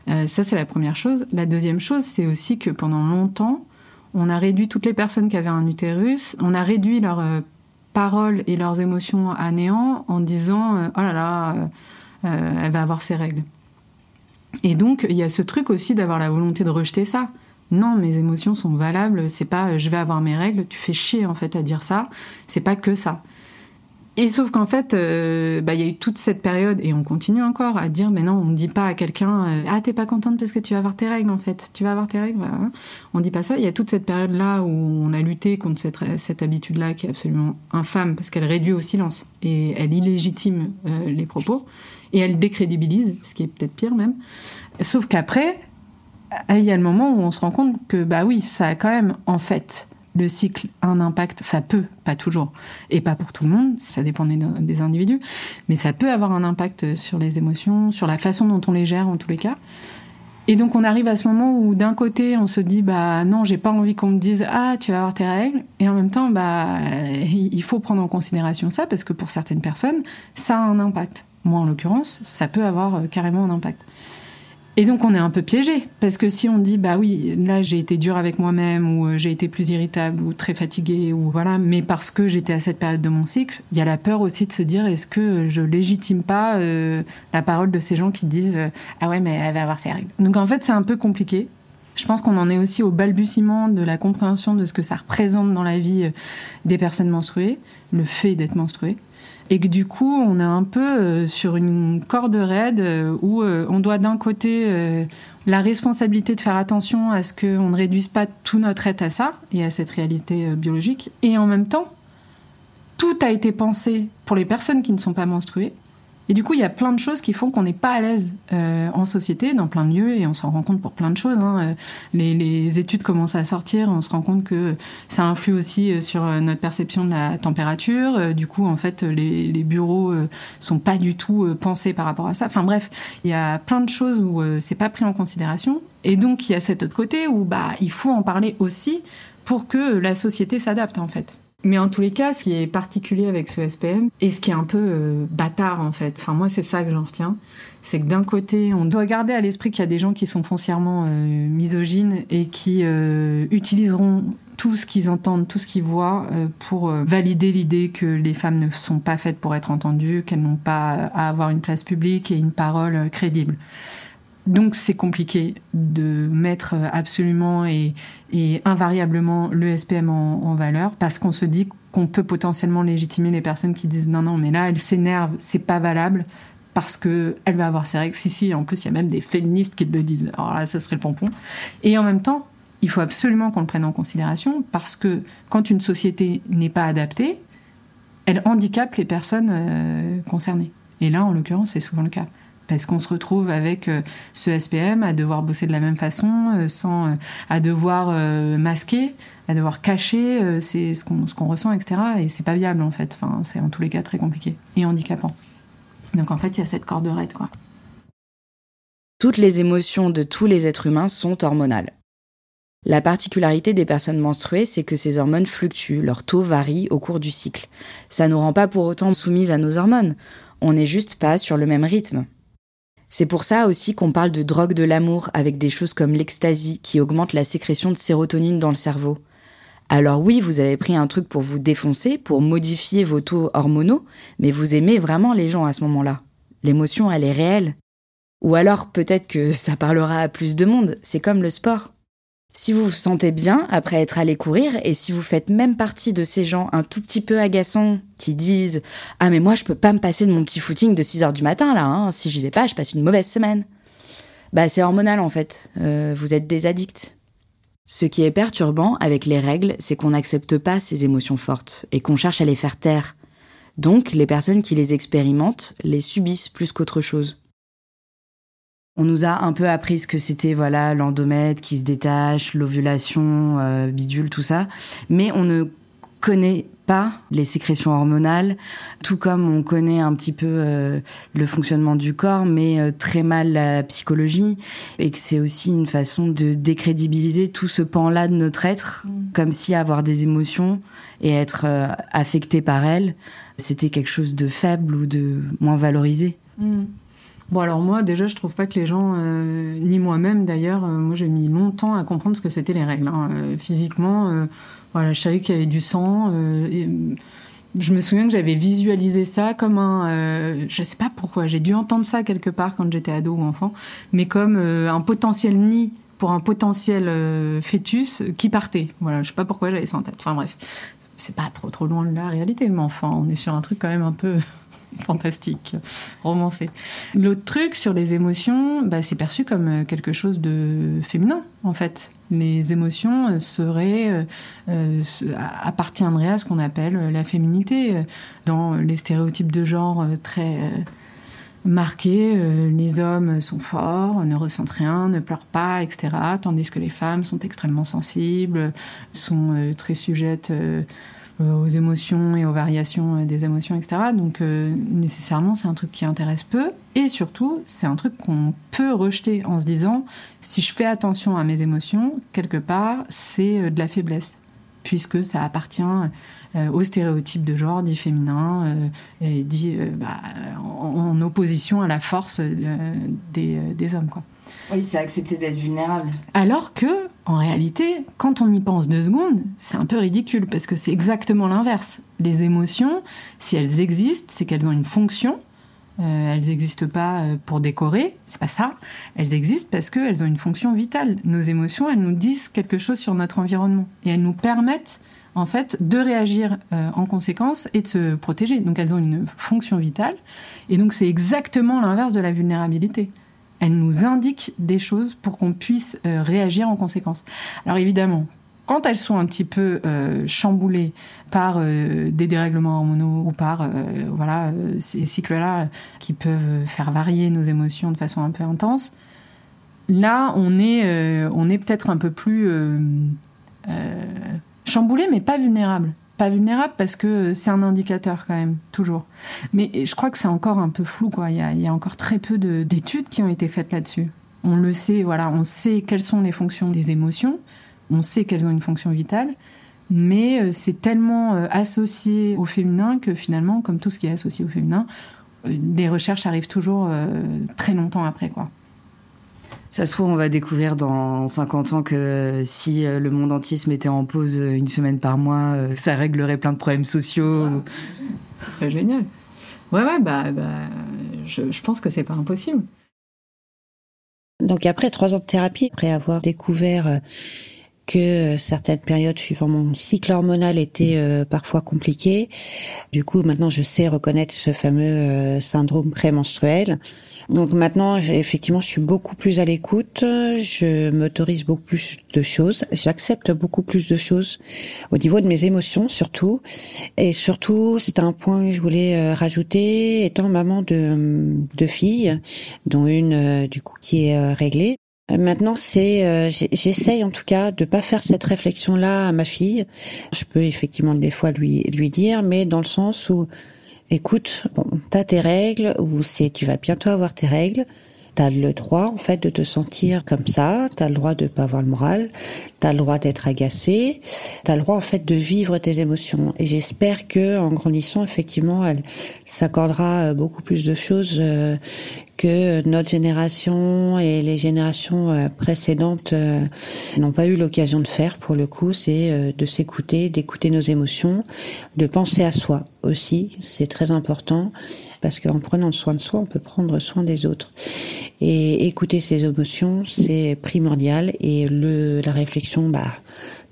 Euh, ça, c'est la première chose. La deuxième chose, c'est aussi que pendant longtemps, on a réduit toutes les personnes qui avaient un utérus, on a réduit leurs euh, paroles et leurs émotions à néant en disant euh, Oh là là, elle va avoir ses règles. Et donc, il y a ce truc aussi d'avoir la volonté de rejeter ça. Non, mes émotions sont valables, c'est pas je vais avoir mes règles, tu fais chier en fait à dire ça, c'est pas que ça. Et sauf qu'en fait, euh, bah, il y a eu toute cette période, et on continue encore à dire, mais non, on ne dit pas à quelqu'un, euh, ah, t'es pas contente parce que tu vas avoir tes règles, en fait. Tu vas avoir tes règles, voilà. On dit pas ça. Il y a toute cette période-là où on a lutté contre cette, cette habitude-là qui est absolument infâme, parce qu'elle réduit au silence, et elle illégitime euh, les propos, et elle décrédibilise, ce qui est peut-être pire même. Sauf qu'après, il y a le moment où on se rend compte que, bah oui, ça a quand même, en fait, le cycle a un impact, ça peut, pas toujours, et pas pour tout le monde, ça dépend des, des individus, mais ça peut avoir un impact sur les émotions, sur la façon dont on les gère en tous les cas. Et donc on arrive à ce moment où d'un côté on se dit bah non j'ai pas envie qu'on me dise ah tu vas avoir tes règles et en même temps bah il faut prendre en considération ça parce que pour certaines personnes ça a un impact. Moi en l'occurrence ça peut avoir euh, carrément un impact. Et donc on est un peu piégé parce que si on dit bah oui là j'ai été dur avec moi-même ou euh, j'ai été plus irritable ou très fatiguée ou voilà mais parce que j'étais à cette période de mon cycle il y a la peur aussi de se dire est-ce que je légitime pas euh, la parole de ces gens qui disent euh, ah ouais mais elle va avoir ses règles donc en fait c'est un peu compliqué Je pense qu'on en est aussi au balbutiement de la compréhension de ce que ça représente dans la vie des personnes menstruées, le fait d'être menstruée. Et que du coup, on est un peu sur une corde raide où on doit d'un côté la responsabilité de faire attention à ce qu'on ne réduise pas tout notre être à ça et à cette réalité biologique. Et en même temps, tout a été pensé pour les personnes qui ne sont pas menstruées et du coup, il y a plein de choses qui font qu'on n'est pas à l'aise euh, en société, dans plein de lieux, et on s'en rend compte pour plein de choses. Hein. Euh, les, études commencent à sortir, on se rend compte que ça influe aussi euh, sur notre perception de la température. Du coup, en fait, les, les bureaux sont pas du tout pensés par rapport à ça. Enfin bref, il y a plein de choses où c'est pas pris en considération. Et donc, il y a cet autre côté où bah, il faut en parler aussi pour que la société s'adapte, en fait. Mais en tous les cas, ce qui est particulier avec ce SPM, et ce qui est un peu euh, bâtard en fait, enfin moi c'est ça que j'en retiens, c'est que d'un côté, on doit garder à l'esprit qu'il y a des gens qui sont foncièrement euh, misogynes et qui euh, utiliseront tout ce qu'ils entendent, tout ce qu'ils voient pour valider l'idée que les femmes ne sont pas faites pour être entendues, qu'elles n'ont pas à avoir une place publique et une parole crédible. Donc c'est compliqué de mettre absolument et, invariablement le SPM en, valeur parce qu'on se dit qu'on peut potentiellement légitimer les personnes qui disent non non mais là elle s'énerve, c'est pas valable parce que elle va avoir ses règles. Si si, en plus il y a même des féministes qui le disent. Alors là ça serait le pompon. Et en même temps, il faut absolument qu'on le prenne en considération parce que quand une société n'est pas adaptée, elle handicape les personnes euh, concernées. Et là en l'occurrence c'est souvent le cas parce qu'on se retrouve avec euh, ce SPM à devoir bosser de la même façon, euh, sans, euh, à devoir masquer, à devoir cacher ce qu'on qu'on ressent, etc. Et c'est pas viable en fait. Enfin, c'est en tous les cas très compliqué et handicapant. Donc en fait, il y a cette corde raide, quoi. Toutes les émotions de tous les êtres humains sont hormonales. La particularité des personnes menstruées, c'est que ces hormones fluctuent, leur taux varie au cours du cycle. Ça ne nous rend pas pour autant soumises à nos hormones. On n'est juste pas sur le même rythme. C'est pour ça aussi qu'on parle de drogue de l'amour avec des choses comme l'ecstasy qui augmente la sécrétion de sérotonine dans le cerveau. Alors oui, vous avez pris un truc pour vous défoncer, pour modifier vos taux hormonaux, mais vous aimez vraiment les gens à ce moment-là. L'émotion, elle est réelle. Ou alors peut-être que ça parlera à plus de monde, c'est comme le sport. Si vous vous sentez bien après être allé courir et si vous faites même partie de ces gens un tout petit peu agaçants qui disent Ah, mais moi je peux pas me passer de mon petit footing de 6 heures du matin là, hein. si j'y vais pas, je passe une mauvaise semaine. Bah, c'est hormonal en fait, euh, vous êtes des addicts. Ce qui est perturbant avec les règles, c'est qu'on n'accepte pas ces émotions fortes et qu'on cherche à les faire taire. Donc, les personnes qui les expérimentent les subissent plus qu'autre chose. On nous a un peu appris ce que c'était, voilà, l'endomètre qui se détache, l'ovulation, euh, bidule, tout ça. Mais on ne connaît pas les sécrétions hormonales, tout comme on connaît un petit peu euh, le fonctionnement du corps, mais euh, très mal la psychologie, et que c'est aussi une façon de décrédibiliser tout ce pan-là de notre être, mm. comme si avoir des émotions et être affecté par elles, c'était quelque chose de faible ou de moins valorisé. Mm. Bon alors moi déjà je trouve pas que les gens, euh, ni moi-même d'ailleurs, euh, moi j'ai mis longtemps à comprendre ce que c'était les règles. Hein. Euh, physiquement, voilà, je savais qu'il y avait du sang. Et, je me souviens que j'avais visualisé ça comme un, je sais pas pourquoi, j'ai dû entendre ça quelque part quand j'étais ado ou enfant, mais comme un potentiel nid pour un potentiel fœtus qui partait. Voilà, je sais pas pourquoi j'avais ça en tête. Enfin bref, c'est pas trop trop loin de la réalité, mais enfin on est sur un truc quand même un peu (laughs) fantastique, romancé. L'autre truc sur les émotions, bah, c'est perçu comme euh, quelque chose de féminin, en fait. Les émotions euh, seraient, euh, appartiendraient à ce qu'on appelle la féminité. Dans les stéréotypes de genre très marqués, les hommes sont forts, ne ressentent rien, ne pleurent pas, etc. Tandis que les femmes sont extrêmement sensibles, sont très sujettes aux émotions et aux variations euh, des émotions, etc. Donc euh, nécessairement, c'est un truc qui intéresse peu. Et surtout, c'est un truc qu'on peut rejeter en se disant, si je fais attention à mes émotions, quelque part, c'est de la faiblesse, puisque ça appartient au stéréotype de genre dit féminin, et dit bah, en, opposition à la force des, des hommes. Quoi. Oui, c'est accepter d'être vulnérable. Alors que, en réalité, quand on y pense deux secondes, c'est un peu ridicule parce que c'est exactement l'inverse. Les émotions, si elles existent, c'est qu'elles ont une fonction. Euh, elles n'existent pas euh, pour décorer, c'est pas ça. Elles existent parce qu'elles ont une fonction vitale. Nos émotions, elles nous disent quelque chose sur notre environnement et elles nous permettent en fait de réagir euh, en conséquence et de se protéger. Donc elles ont une fonction vitale et donc c'est exactement l'inverse de la vulnérabilité. Elles nous indiquent des choses pour qu'on puisse réagir en conséquence. Alors évidemment, quand elles sont un petit peu euh, chamboulées par euh, des dérèglements hormonaux ou par euh, voilà ces cycles-là qui peuvent faire varier nos émotions de façon un peu intense, là on est on est peut-être un peu plus chamboulé, mais pas vulnérable. Pas vulnérable parce que c'est un indicateur quand même, toujours. Mais je crois que c'est encore un peu flou, quoi. Il y a, il y a encore très peu d'études qui ont été faites là-dessus. On le sait, voilà, on sait quelles sont les fonctions des émotions, on sait qu'elles ont une fonction vitale, mais euh, c'est tellement euh, associé au féminin que finalement, comme tout ce qui est associé au féminin, euh, les recherches arrivent toujours très longtemps après, quoi. Ça se trouve, on va découvrir dans 50 ans que si le monde entier se mettait en pause une semaine par mois, ça réglerait plein de problèmes sociaux. Ça serait génial. Ouais, ouais, bah, bah je, je pense que c'est pas impossible. Donc après trois ans de thérapie, après avoir découvert que certaines périodes suivant mon cycle hormonal étaient euh, parfois compliquées. Du coup, maintenant, je sais reconnaître ce fameux euh, syndrome prémenstruel. Donc maintenant, effectivement, je suis beaucoup plus à l'écoute. Je m'autorise beaucoup plus de choses. J'accepte beaucoup plus de choses au niveau de mes émotions, surtout. Et surtout, c'est un point que je voulais euh, rajouter, étant maman de deux filles, dont une du coup qui est réglée. Maintenant, c'est, euh, j'essaye en tout cas de pas faire cette réflexion-là à ma fille. Je peux effectivement des fois lui lui dire, mais dans le sens où, écoute, bon, t'as tes règles ou c'est, tu vas bientôt avoir tes règles. T'as le droit en fait de te sentir comme ça, t'as le droit de pas avoir le moral, t'as le droit d'être agacé, t'as le droit en fait de vivre tes émotions. Et j'espère que en grandissant effectivement, elle s'accordera beaucoup plus de choses euh, que notre génération et les générations euh, précédentes euh, n'ont pas eu l'occasion de faire pour le coup, c'est euh, de s'écouter, d'écouter nos émotions, de penser à soi aussi, c'est très important parce qu'en prenant soin de soi, on peut prendre soin des autres. Et écouter ses émotions, c'est primordial. Et le, la réflexion, bah,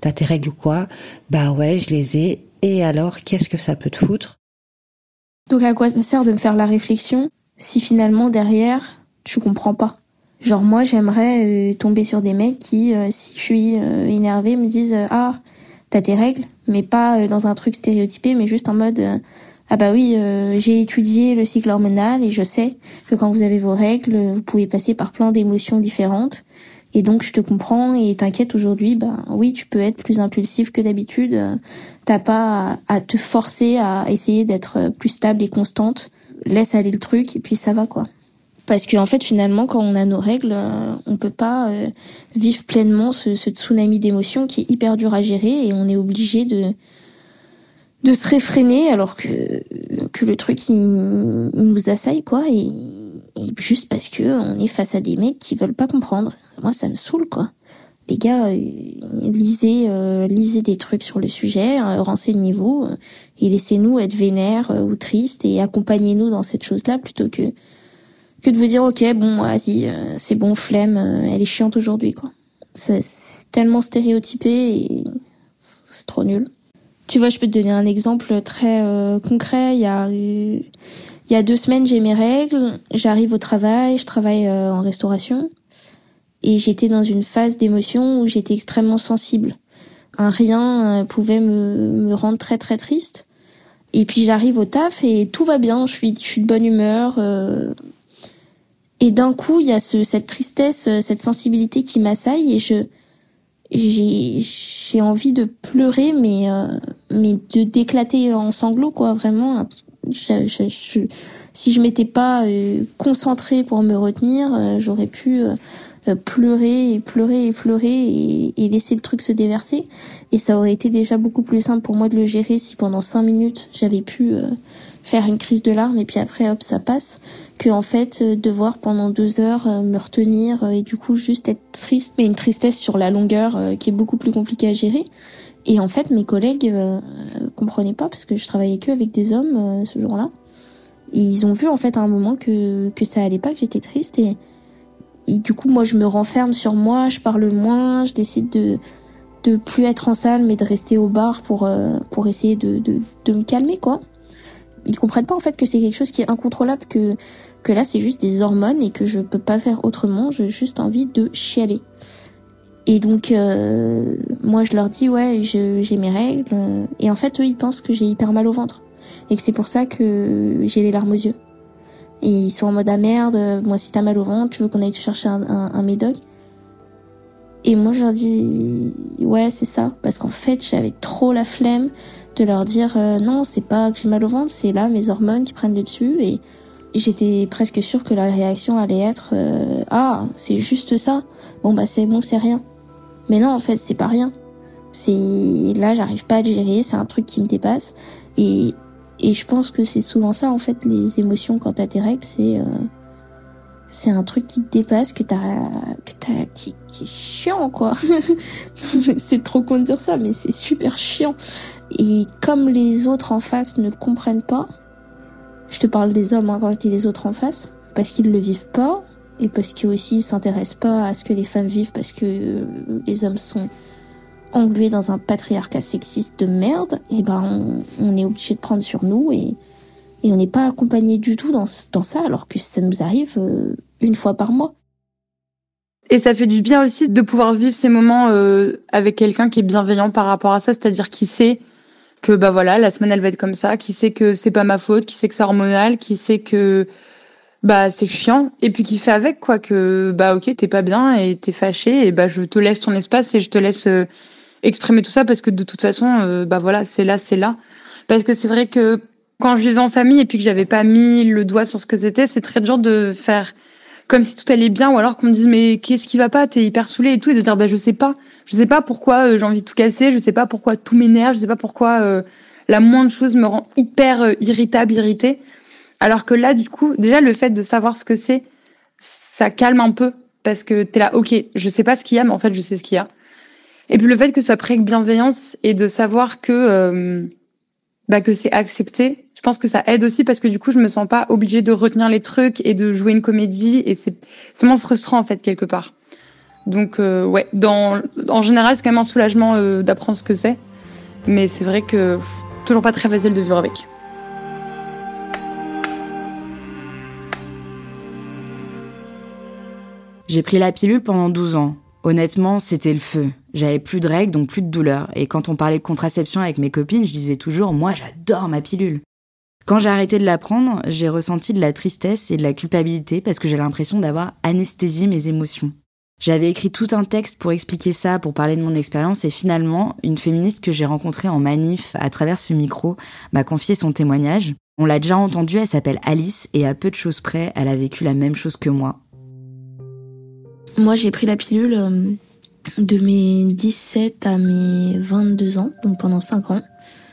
t'as tes règles ou quoi? Bah ouais, je les ai. Et alors, qu'est-ce que ça peut te foutre? Donc à quoi ça sert de me faire la réflexion si finalement derrière tu comprends pas? Genre moi j'aimerais euh, tomber sur des mecs qui, euh, si je suis euh, énervée, me disent ah t'as tes règles, mais pas dans un truc stéréotypé, mais juste en mode ah bah oui j'ai étudié le cycle hormonal et je sais que quand vous avez vos règles vous pouvez passer par plein d'émotions différentes. Et donc je te comprends et t'inquiète aujourd'hui bah oui tu peux être plus impulsif que d'habitude. T'as pas à te forcer à essayer d'être plus stable et constante. Laisse aller le truc et puis ça va quoi. Parce qu'en en fait finalement quand on a nos règles, euh, on peut pas euh, vivre pleinement ce tsunami d'émotions qui est hyper dur à gérer et on est obligé de de se réfréner alors que que le truc il, nous assaille quoi et, et, juste parce que on est face à des mecs qui veulent pas comprendre. Moi ça me saoule quoi les gars, euh, lisez, euh, lisez des trucs sur le sujet, euh, renseignez-vous et laissez-nous être vénères ou tristes et accompagnez-nous dans cette chose-là plutôt que que de vous dire ok bon vas-y c'est bon flemme, elle est chiante aujourd'hui quoi. C'est tellement stéréotypé et c'est trop nul. Tu vois, je peux te donner un exemple très concret. Il y a il y a deux semaines j'ai mes règles, j'arrive au travail, je travaille en restauration et j'étais dans une phase d'émotion où j'étais extrêmement sensible. Un rien euh, pouvait me, me rendre très très triste. Et puis j'arrive au taf et tout va bien, je suis, je suis de bonne humeur. Euh, et d'un coup, il y a ce, cette tristesse, euh, cette sensibilité qui m'assaille et je j'ai envie de pleurer, mais mais de d'éclater en sanglots quoi, vraiment. Je, si je m'étais pas concentrée pour me retenir, j'aurais pu euh, pleurer et pleurer et pleurer et, laisser le truc se déverser. Et ça aurait été déjà beaucoup plus simple pour moi de le gérer si pendant cinq minutes j'avais pu euh, faire une crise de larmes et puis après hop ça passe que en fait euh, devoir pendant deux heures me retenir et du coup juste être triste mais une tristesse sur la longueur qui est beaucoup plus compliquée à gérer et en fait mes collègues comprenaient pas parce que je travaillais que avec des hommes ce jour-là ils ont vu en fait à un moment que, que ça allait pas, que j'étais triste et, et du coup moi je me renferme sur moi, je parle moins, je décide de de plus être en salle mais de rester au bar pour euh, pour essayer de, de, de me calmer quoi. Ils comprennent pas en fait que c'est quelque chose qui est incontrôlable que que là c'est juste des hormones et que je peux pas faire autrement, j'ai juste envie de chialer. Et donc euh, moi je leur dis ouais j'ai mes règles. Et en fait eux ils pensent que j'ai hyper mal au ventre. Et que c'est pour ça que j'ai les larmes aux yeux. Et ils sont en mode ah merde, moi si t'as mal au ventre, tu veux qu'on aille te chercher un, un, médoc? Et moi je leur dis ouais c'est ça, parce qu'en fait j'avais trop la flemme de leur dire euh, non c'est pas que j'ai mal au ventre, c'est là mes hormones qui prennent le dessus et j'étais presque sûre que la réaction allait être euh, ah c'est juste ça, bon bah c'est bon c'est rien. Mais non en fait c'est pas rien. C'est là j'arrive pas à le gérer, c'est un truc qui me dépasse et et je pense que c'est souvent ça, en fait, les émotions quand t'as tes règles, c'est euh, c'est un truc qui te dépasse, que t'as que t'as qui, qui est chiant quoi. (laughs) c'est trop con de dire ça, mais c'est super chiant. Et comme les autres en face ne comprennent pas, je te parle des hommes hein, quand je dis les autres en face, parce qu'ils le vivent pas et parce qu'ils aussi s'intéressent pas à ce que les femmes vivent, parce que euh, les hommes sont englué dans un patriarcat sexiste de merde, et ben on, est obligé de prendre sur nous et, on n'est pas accompagné du tout dans, dans ça alors que ça nous arrive euh, une fois par mois. Et ça fait du bien aussi de pouvoir vivre ces moments euh, avec quelqu'un qui est bienveillant par rapport à ça, c'est-à-dire qui sait que bah voilà la semaine elle va être comme ça, qui sait que c'est pas ma faute, qui sait que c'est hormonal, qui sait que bah c'est chiant et puis qui fait avec quoi que bah ok t'es pas bien et t'es fâché et bah je te laisse ton espace et je te laisse euh, exprimer tout ça parce que de toute façon, euh, bah voilà, c'est là, c'est là. Parce que c'est vrai que quand je vivais en famille et puis que j'avais pas mis le doigt sur ce que c'était, c'est très dur de faire comme si tout allait bien ou alors qu'on me dise mais qu'est-ce qui va pas, t'es hyper saoulé et tout et de dire bah je sais pas, je sais pas pourquoi euh, j'ai envie de tout casser, je sais pas pourquoi tout m'énerve, je sais pas pourquoi euh, la moindre chose me rend hyper irritable, irritée. Alors que là du coup, déjà le fait de savoir ce que c'est, ça calme un peu parce que t'es là ok, je sais pas ce qu'il y a mais en fait je sais ce qu'il y a. Et puis le fait que ce soit pris avec bienveillance et de savoir que euh, bah, que c'est accepté, je pense que ça aide aussi parce que du coup je me sens pas obligée de retenir les trucs et de jouer une comédie et c'est moins frustrant en fait quelque part. Donc euh, ouais, dans en général c'est quand même un soulagement euh, d'apprendre ce que c'est, mais c'est vrai que toujours pas très facile de vivre avec. J'ai pris la pilule pendant 12 ans. Honnêtement, c'était le feu. J'avais plus de règles, donc plus de douleur. Et quand on parlait de contraception avec mes copines, je disais toujours, moi j'adore ma pilule. Quand j'ai arrêté de la prendre, j'ai ressenti de la tristesse et de la culpabilité parce que j'ai l'impression d'avoir anesthésié mes émotions. J'avais écrit tout un texte pour expliquer ça, pour parler de mon expérience, et finalement, une féministe que j'ai rencontrée en manif à travers ce micro m'a confié son témoignage. On l'a déjà entendu, elle s'appelle Alice, et à peu de choses près, elle a vécu la même chose que moi. Moi, j'ai pris la pilule euh, de mes 17 à mes 22 ans, donc pendant 5 ans.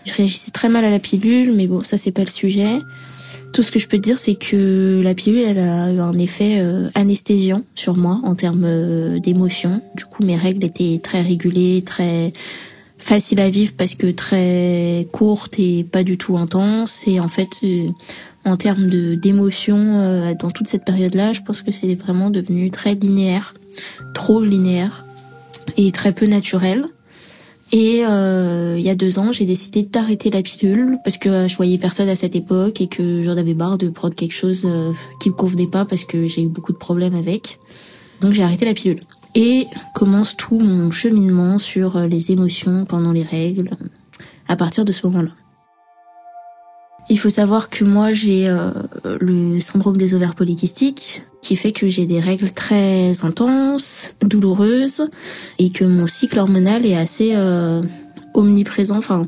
Je réagissais très mal à la pilule, mais bon, ça c'est pas le sujet. Tout ce que je peux te dire, c'est que la pilule, elle a eu un effet euh, anesthésiant sur moi en termes euh, d'émotion. Du coup, mes règles étaient très régulées, très faciles à vivre parce que très courtes et pas du tout intenses. Et en fait, en termes de d'émotion euh, dans toute cette période-là, je pense que c'est vraiment devenu très linéaire, trop linéaire et très peu naturel. Et euh, il y a deux ans, j'ai décidé d'arrêter la pilule parce que je voyais personne à cette époque et que j'en avais marre de prendre quelque chose euh, qui me convenait pas parce que j'ai eu beaucoup de problèmes avec. Donc j'ai arrêté la pilule. Et commence tout mon cheminement sur les émotions pendant les règles à partir de ce moment-là. Il faut savoir que moi j'ai euh, le syndrome des ovaires polykystiques qui fait que j'ai des règles très intenses, douloureuses et que mon cycle hormonal est assez euh, omniprésent. Enfin,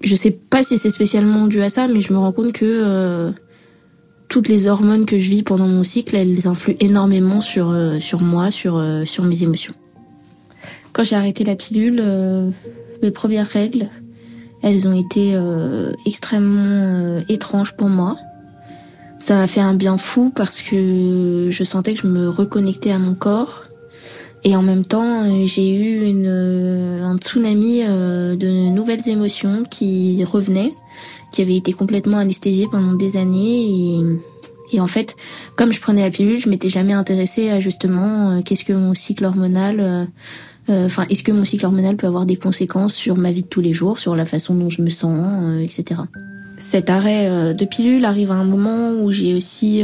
je sais pas si c'est spécialement dû à ça, mais je me rends compte que euh, toutes les hormones que je vis pendant mon cycle, elles influent énormément sur sur moi, sur sur mes émotions. Quand j'ai arrêté la pilule, mes premières règles, elles ont été euh, extrêmement euh, étranges pour moi. Ça m'a fait un bien fou parce que je sentais que je me reconnectais à mon corps. Et en même temps, j'ai eu une, un tsunami euh, de nouvelles émotions qui revenaient qui avait été complètement anesthésiée pendant des années et et en fait, comme je prenais la pilule, je m'étais jamais intéressée à justement euh, qu'est-ce que mon cycle hormonal, euh, euh, enfin, est-ce que mon cycle hormonal peut avoir des conséquences sur ma vie de tous les jours, sur la façon dont je me sens, etc. Cet arrêt de pilule arrive à un moment où j'ai aussi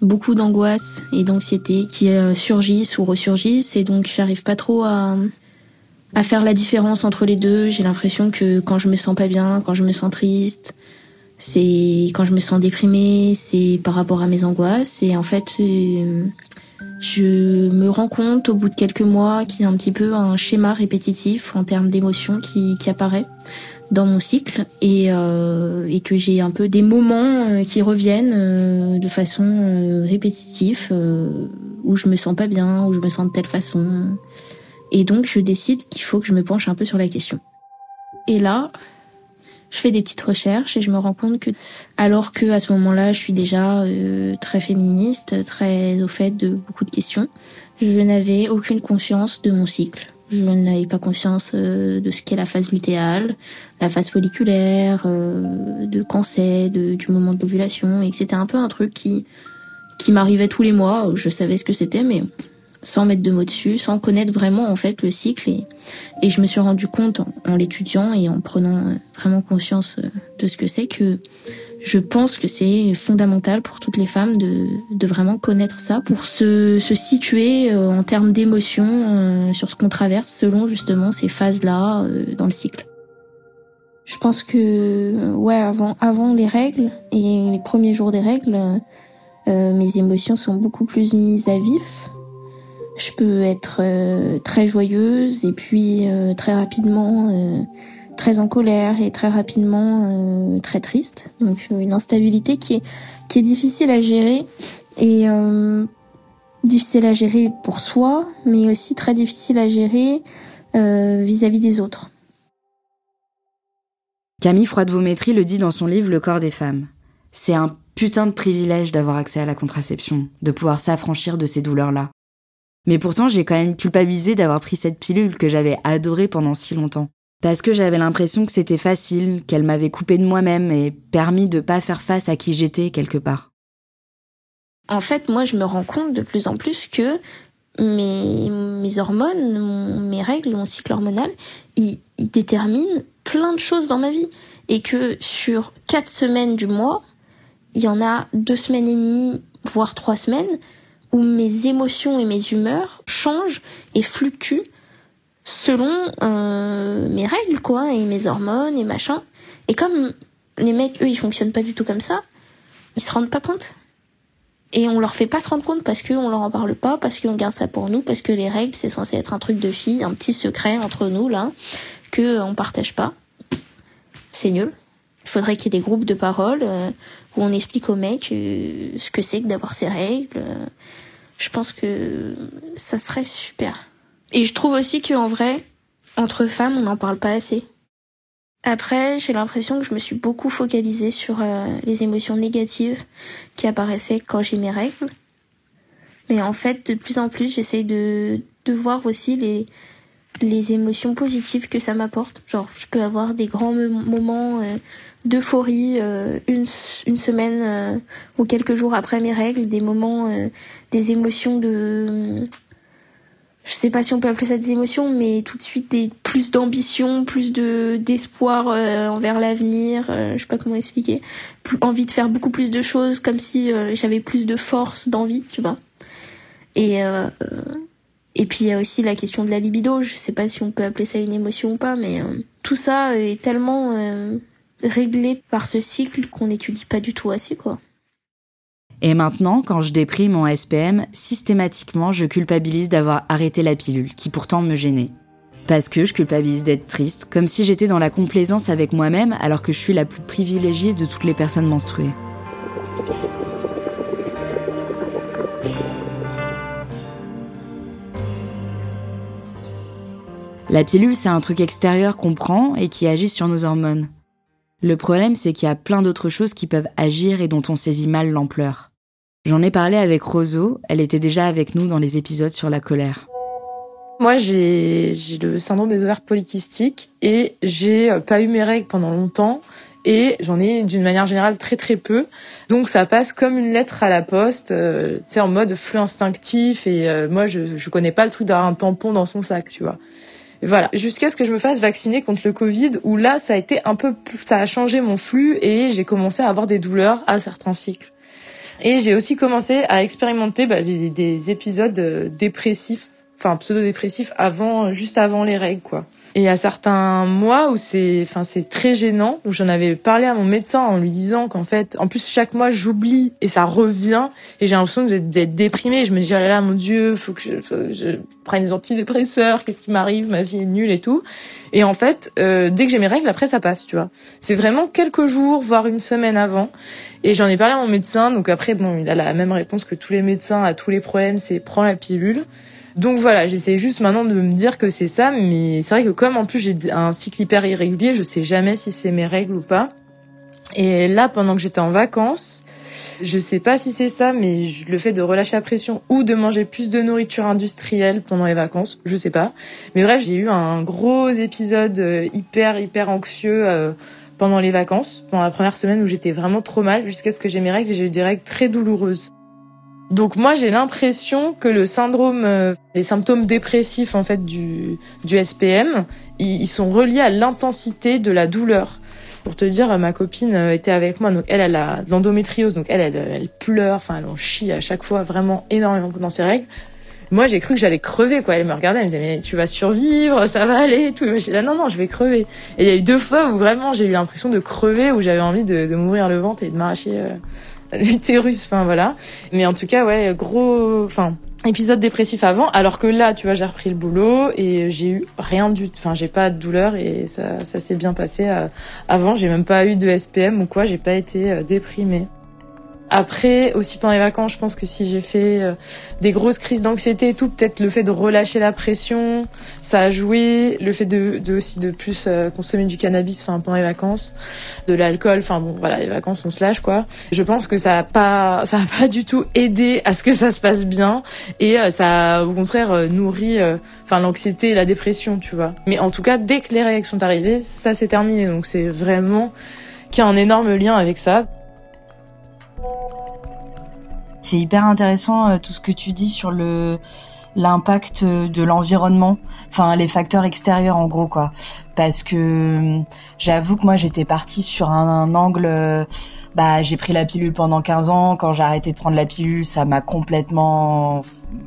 beaucoup d'angoisse et d'anxiété qui surgissent ou ressurgissent, et donc j'arrive pas trop à à faire la différence entre les deux. J'ai l'impression que quand je me sens pas bien, quand je me sens triste, c'est quand je me sens déprimée, c'est par rapport à mes angoisses. Et en fait, euh, je me rends compte au bout de quelques mois qu'il y a un petit peu un schéma répétitif en termes d'émotions qui, qui apparaît dans mon cycle et, euh, et que j'ai un peu des moments euh, qui reviennent euh, de façon répétitive où je me sens pas bien, où je me sens de telle façon. Et donc je décide qu'il faut que je me penche un peu sur la question. Et là, je fais des petites recherches et je me rends compte que, alors que à ce moment-là, je suis déjà euh, très féministe, très au fait de beaucoup de questions, je n'avais aucune conscience de mon cycle. Je n'avais pas conscience euh, de ce qu'est la phase lutéale, la phase folliculaire, euh, de quand c'est, du moment de l'ovulation, et c'était un peu un truc qui qui m'arrivait tous les mois. Je savais ce que c'était, mais sans mettre de mots dessus, sans connaître vraiment en fait le cycle et, et je me suis rendu compte en, l'étudiant et en prenant euh, vraiment conscience euh, de ce que c'est que je pense que c'est fondamental pour toutes les femmes de, de vraiment connaître ça pour se, se situer euh, en termes d'émotions sur ce qu'on traverse selon justement ces phases-là dans le cycle. Je pense que ouais avant avant les règles et les premiers jours des règles, mes émotions sont beaucoup plus mises à vif je peux être euh, très joyeuse et puis euh, très rapidement euh, très en colère et très rapidement très triste. Donc une instabilité qui est difficile à gérer et difficile à gérer pour soi, mais aussi très difficile à gérer vis-à-vis des autres. Camille Froide-Vaumétry le dit dans son livre Le corps des femmes. C'est un putain de privilège d'avoir accès à la contraception, de pouvoir s'affranchir de ces douleurs-là. Mais pourtant, j'ai quand même culpabilisé d'avoir pris cette pilule que j'avais adorée pendant si longtemps. Parce que j'avais l'impression que c'était facile, qu'elle m'avait coupé de moi-même et permis de pas faire face à qui j'étais quelque part. En fait, moi, je me rends compte de plus en plus que mes, mes hormones, mes règles, mon cycle hormonal, ils, ils déterminent plein de choses dans ma vie. Et que sur quatre semaines du mois, il y en a deux semaines et demie, voire trois semaines, où mes émotions et mes humeurs changent et fluctuent selon euh, mes règles quoi et mes hormones et machin. Et comme les mecs eux ils fonctionnent pas du tout comme ça ils se rendent pas compte. Et on leur fait pas se rendre compte parce qu'on leur en parle pas parce qu'on garde ça pour nous parce que les règles c'est censé être un truc de fille un petit secret entre nous là que euh, on partage pas. C'est nul. Il faudrait qu'il y ait des groupes de parole euh, où on explique aux mecs euh, ce que c'est que d'avoir ces règles. Je pense que ça serait super. Et je trouve aussi qu'en vrai, entre femmes, on n'en parle pas assez. Après, j'ai l'impression que je me suis beaucoup focalisée sur euh, les émotions négatives qui apparaissaient quand j'ai mes règles. Mais en fait, de plus en plus, j'essaie de, de voir aussi les, les émotions positives que ça m'apporte. Genre, je peux avoir des grands moments euh, d'euphorie euh, une, une semaine euh, ou quelques jours après mes règles, des moments, des émotions de... Je sais pas si on peut appeler ça des émotions, mais tout de suite des plus d'ambition, plus de d'espoir envers l'avenir. je sais pas comment expliquer. Plus, envie de faire beaucoup plus de choses, comme si j'avais plus de force, d'envie, tu vois. Et et puis il y a aussi la question de la libido, je sais pas si on peut appeler ça une émotion ou pas, mais euh, tout ça est tellement euh, réglé par ce cycle qu'on n'étudie pas du tout assez quoi. Et maintenant, quand je déprime en SPM, systématiquement je culpabilise d'avoir arrêté la pilule, qui pourtant me gênait. Parce que je culpabilise d'être triste, comme si j'étais dans la complaisance avec moi-même alors que je suis la plus privilégiée de toutes les personnes menstruées. La pilule, c'est un truc extérieur qu'on prend et qui agit sur nos hormones. Le problème, c'est qu'il y a plein d'autres choses qui peuvent agir et dont on saisit mal l'ampleur. J'en ai parlé avec Roseau, elle était déjà avec nous dans les épisodes sur la colère. Moi, j'ai le syndrome des ovaires polykystiques et j'ai pas eu mes règles pendant longtemps et j'en ai d'une manière générale très très peu. Donc ça passe comme une lettre à la poste, euh, tu sais en mode flux instinctif et euh, moi je je connais pas le truc d'avoir un tampon dans son sac, tu vois. Voilà, jusqu'à ce que je me fasse vacciner contre le Covid où là ça a été un peu ça a changé mon flux et j'ai commencé à avoir des douleurs à certains cycles. Et j'ai aussi commencé à expérimenter bah, des, des épisodes euh, dépressifs, enfin pseudo-dépressifs avant juste avant les règles quoi. Et à certains mois où c'est, enfin, c'est très gênant. Donc j'en avais parlé à mon médecin en lui disant qu'en fait, en plus chaque mois j'oublie et ça revient et j'ai l'impression d'être déprimée. Je me dis oh là là mon Dieu, faut que je, faut que je prenne des antidépresseurs. Qu'est-ce qui m'arrive Ma vie est nulle et tout. Et en fait, euh, dès que j'ai mes règles, après ça passe, tu vois. C'est vraiment quelques jours, voire une semaine avant. Et j'en ai parlé à mon médecin. Donc après, bon, il a la même réponse que tous les médecins à tous les problèmes, c'est prends la pilule. Donc voilà, j'essaie juste maintenant de me dire que c'est ça, mais c'est vrai que comme en plus j'ai un cycle hyper irrégulier, je sais jamais si c'est mes règles ou pas. Et là, pendant que j'étais en vacances, je sais pas si c'est ça, mais le fait de relâcher la pression ou de manger plus de nourriture industrielle pendant les vacances, je sais pas. Mais bref, j'ai eu un gros épisode euh, hyper hyper anxieux euh, pendant les vacances, pendant la première semaine où j'étais vraiment trop mal, jusqu'à ce que j'ai mes règles et j'ai eu des règles très douloureuses. Donc moi j'ai l'impression que le syndrome, euh, les symptômes dépressifs en fait du, du SPM, ils, sont reliés à l'intensité de la douleur. Pour te dire, ma copine euh, était avec moi, donc elle, elle a de l'endométriose, donc elle, elle, elle pleure, enfin elle en chie à chaque fois vraiment énormément dans ses règles. Moi j'ai cru que j'allais crever quoi. Elle me regardait, elle me disait mais tu vas survivre, ça va aller, et tout. Et moi j'ai là non non je vais crever. Et il y a eu deux fois où vraiment j'ai eu l'impression de crever, où j'avais envie de, de m'ouvrir le ventre et de m'arracher. Euh, l'utérus, enfin voilà. Mais en tout cas, ouais, gros, enfin épisode dépressif avant, alors que là, tu vois, j'ai repris le boulot et j'ai eu rien du, enfin j'ai pas de douleur et ça, ça s'est bien passé. Euh, avant, j'ai même pas eu de SPM ou quoi, j'ai pas été euh, déprimée. Après, aussi pendant les vacances, je pense que si j'ai fait euh, des grosses crises d'anxiété et tout, peut-être le fait de relâcher la pression, ça a joué. Le fait de, de aussi de plus euh, consommer du cannabis, enfin pendant les vacances, de l'alcool, enfin bon, voilà, les vacances on se lâche quoi. Je pense que ça a pas, ça a pas du tout aidé à ce que ça se passe bien et euh, ça a au contraire nourri, enfin l'anxiété et la dépression, tu vois. Mais en tout cas, dès que les réactions sont arrivées, ça s'est terminé. Donc c'est vraiment qu'il y a un énorme lien avec ça. C'est hyper intéressant euh, tout ce que tu dis sur le l'impact de l'environnement, enfin les facteurs extérieurs en gros quoi. Parce que euh, j'avoue que moi j'étais partie sur un, angle euh, bah j'ai pris la pilule pendant 15 ans, quand j'ai arrêté de prendre la pilule, ça m'a complètement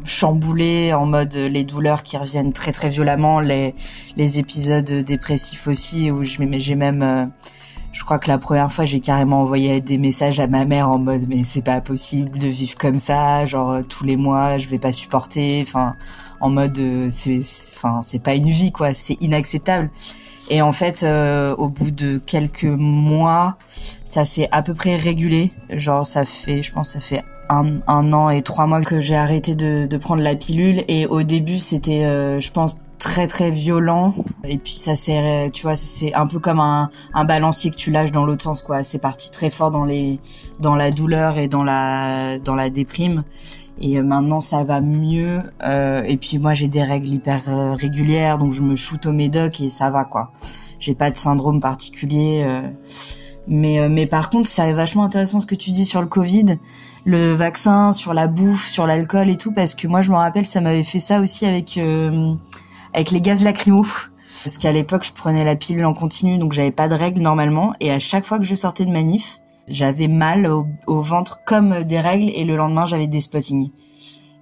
chamboulé en mode les douleurs qui reviennent très très violemment, les les épisodes dépressifs aussi où j'ai même je crois que la première fois, j'ai carrément envoyé des messages à ma mère en mode mais c'est pas possible de vivre comme ça, genre euh, tous les mois, je vais pas supporter, enfin en mode euh, c'est enfin c'est pas une vie quoi, c'est inacceptable. Et en fait, euh, au bout de quelques mois, ça s'est à peu près régulé. Genre, ça fait, je pense, ça fait un, un an et trois mois que j'ai arrêté de, de, prendre la pilule. Et au début, c'était, je pense, très très violent. Et puis ça c'est tu vois c'est un peu comme un, un balancier que tu lâches dans l'autre sens quoi. C'est parti très fort dans les dans la douleur et dans la dans la déprime. Et euh, maintenant ça va mieux. Euh, et puis moi j'ai des règles hyper euh, régulières donc je me shoot au médoc et ça va quoi. J'ai pas de syndrome particulier euh, mais mais par contre c'est vachement intéressant ce que tu dis sur le Covid. Le vaccin sur la bouffe sur l'alcool et tout parce que moi je me rappelle ça m'avait fait ça aussi avec avec les gaz lacrymaux. Parce qu'à l'époque, je prenais la pilule en continu, donc j'avais pas de règles normalement. Et à chaque fois que je sortais de manif, j'avais mal au, ventre comme des règles et le lendemain, j'avais des spottings.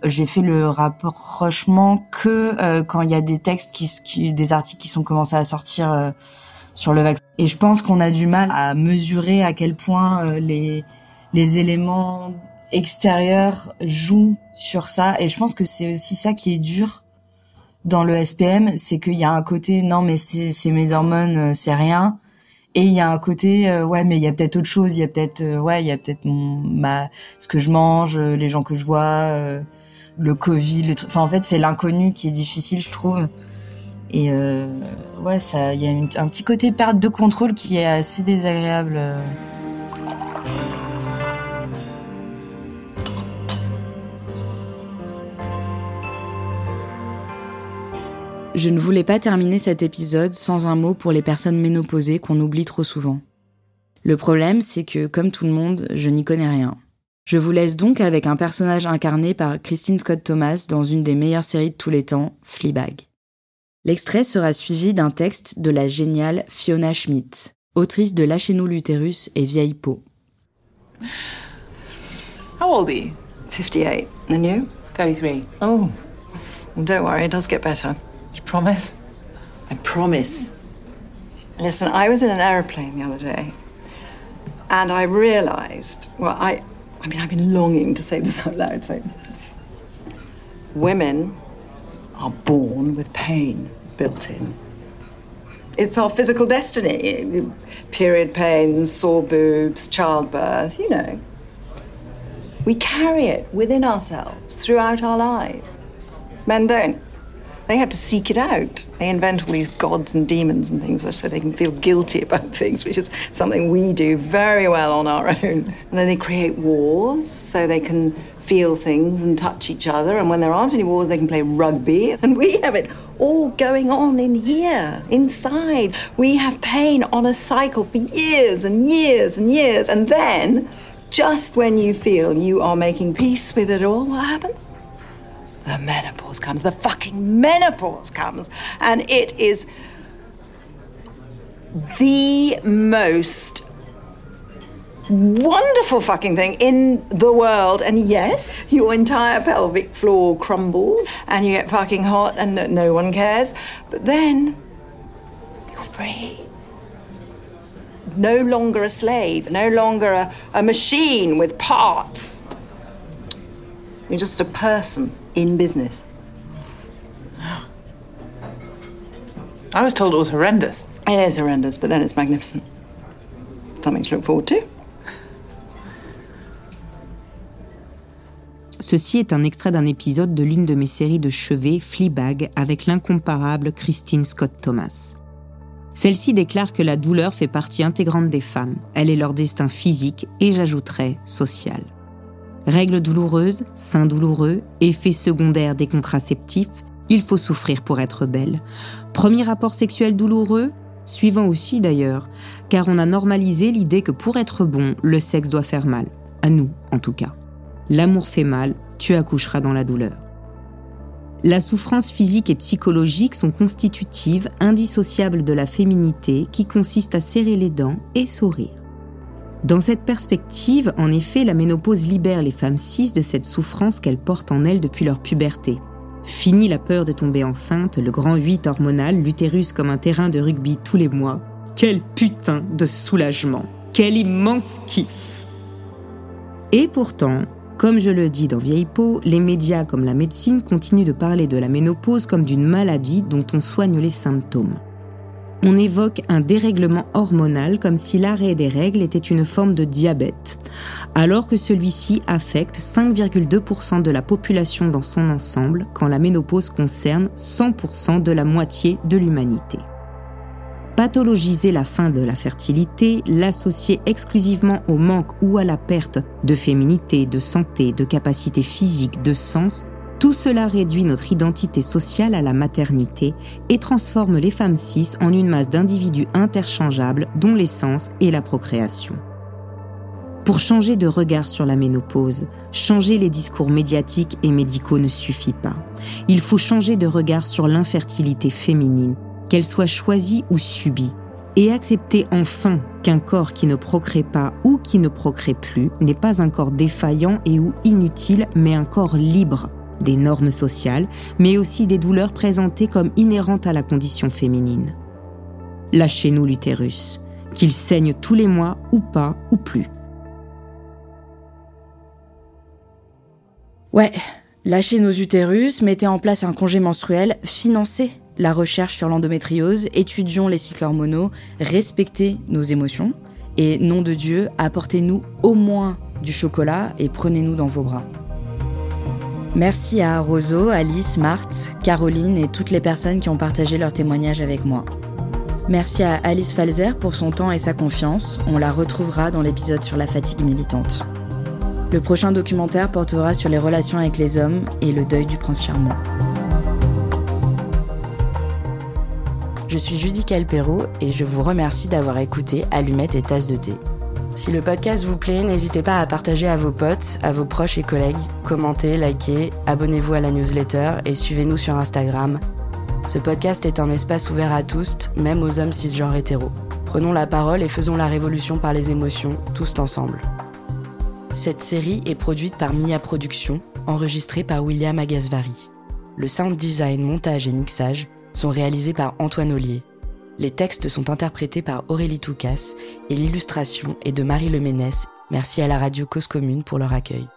J'ai fait le rapprochement que euh, quand il y a des textes, qui, des articles qui sont commencés à sortir euh, sur le vaccin. Et je pense qu'on a du mal à mesurer à quel point euh, les, les éléments extérieurs jouent sur ça. Et je pense que c'est aussi ça qui est dur dans le SPM, c'est qu'il y a un côté non mais c'est mes hormones, euh, c'est rien. Et il y a un côté euh, ouais mais il y a peut-être autre chose, il y a peut-être euh, ouais il y a peut-être ma ce que je mange, les gens que je vois, le Covid, le. Enfin en fait c'est l'inconnu qui est difficile je trouve. Et ouais ça il y a un petit côté perte de contrôle qui est assez désagréable. Je ne voulais pas terminer cet épisode sans un mot pour les personnes ménopausées qu'on oublie trop souvent. Le problème, c'est que, comme tout le monde, je n'y connais rien. Je vous laisse donc avec un personnage incarné par Christine Scott Thomas dans une des meilleures séries de tous les temps, Fleabag. L'extrait sera suivi d'un texte de la géniale Fiona Schmidt, autrice de Lâchez-nous l'utérus et Vieille peau. How old are you? 58. And you? 33. Oh. Well, don't worry, it does get better. Promise? I promise. Listen, I was in an aeroplane the other day, and I realized, well, I, I mean, I've been longing to say this out loud, so. Women are born with pain built in. It's our physical destiny. Period pains, sore boobs, childbirth, you know. We carry it within ourselves throughout our lives. Men don't. They have to seek it out. They invent all these gods and demons and things so they can feel guilty (laughs) about things, which is something we do very well on our own. And then they create wars so they can feel things and touch each other. And when there aren't any wars, they can play rugby. (laughs) And we have it all going on in here, inside. We have pain on a cycle for years and years and years. And then, just when you feel you are making peace with it all, what happens? The menopause comes. The fucking menopause comes. And it is the most wonderful fucking thing in the world. And yes, your entire pelvic floor crumbles and you get fucking hot and no, one cares. But then you're free. No longer a slave, no longer a, a machine with parts. You're just a person in business. I was told it was horrendous. It is horrendous, but then it's magnificent. Something to look forward to. Ceci est un extrait d'un épisode de l'une de mes séries de chevet, Fleabag, avec l'incomparable Christine Scott Thomas. Celle-ci déclare que la douleur fait partie intégrante des femmes. Elle est leur destin physique et j'ajouterais social. Règles douloureuses, seins douloureux, effets secondaires des contraceptifs, il faut souffrir pour être belle. Premier rapport sexuel douloureux, suivant aussi d'ailleurs, car on a normalisé l'idée que pour être bon, le sexe doit faire mal. À nous, en tout cas. L'amour fait mal, tu accoucheras dans la douleur. La souffrance physique et psychologique sont constitutives, indissociables de la féminité qui consiste à serrer les dents et sourire. Dans cette perspective, en effet, la ménopause libère les femmes cis de cette souffrance qu'elles portent en elles depuis leur puberté. Fini la peur de tomber enceinte, le grand 8 hormonal, l'utérus comme un terrain de rugby tous les mois. Quel putain de soulagement Quel immense kiff Et pourtant, comme je le dis dans Vieille peau, les médias comme la médecine continuent de parler de la ménopause comme d'une maladie dont on soigne les symptômes. On évoque un dérèglement hormonal comme si l'arrêt des règles était une forme de diabète, alors que celui-ci affecte 5,2% de la population dans son ensemble quand la ménopause concerne 100% de la moitié de l'humanité. Pathologiser la fin de la fertilité, l'associer exclusivement au manque ou à la perte de féminité, de santé, de capacité physique, de sens, tout cela réduit notre identité sociale à la maternité et transforme les femmes cis en une masse d'individus interchangeables dont l'essence est la procréation. Pour changer de regard sur la ménopause, changer les discours médiatiques et médicaux ne suffit pas. Il faut changer de regard sur l'infertilité féminine, qu'elle soit choisie ou subie, et accepter enfin qu'un corps qui ne procrée pas ou qui ne procrée plus n'est pas un corps défaillant et ou inutile, mais un corps libre des normes sociales, mais aussi des douleurs présentées comme inhérentes à la condition féminine. Lâchez-nous l'utérus, qu'il saigne tous les mois ou pas ou plus. Ouais, lâchez nos utérus, mettez en place un congé menstruel, financez la recherche sur l'endométriose, étudions les cycles hormonaux, respectez nos émotions, et nom de Dieu, apportez-nous au moins du chocolat et prenez-nous dans vos bras. Merci à Roso, Alice, Marthe, Caroline et toutes les personnes qui ont partagé leur témoignage avec moi. Merci à Alice Falzer pour son temps et sa confiance. On la retrouvera dans l'épisode sur la fatigue militante. Le prochain documentaire portera sur les relations avec les hommes et le deuil du prince charmant. Je suis Judy Calpero et je vous remercie d'avoir écouté Allumettes et Tasse de thé. Si le podcast vous plaît, n'hésitez pas à partager à vos potes, à vos proches et collègues, commentez, likez, abonnez-vous à la newsletter et suivez-nous sur Instagram. Ce podcast est un espace ouvert à tous, même aux hommes cisgenres hétéros. Prenons la parole et faisons la révolution par les émotions, tous ensemble. Cette série est produite par Mia Productions, enregistrée par William Agasvari. Le sound design, montage et mixage sont réalisés par Antoine Ollier. Les textes sont interprétés par Aurélie Toucas et l'illustration est de Marie Leménès. Merci à la radio Cause Commune pour leur accueil.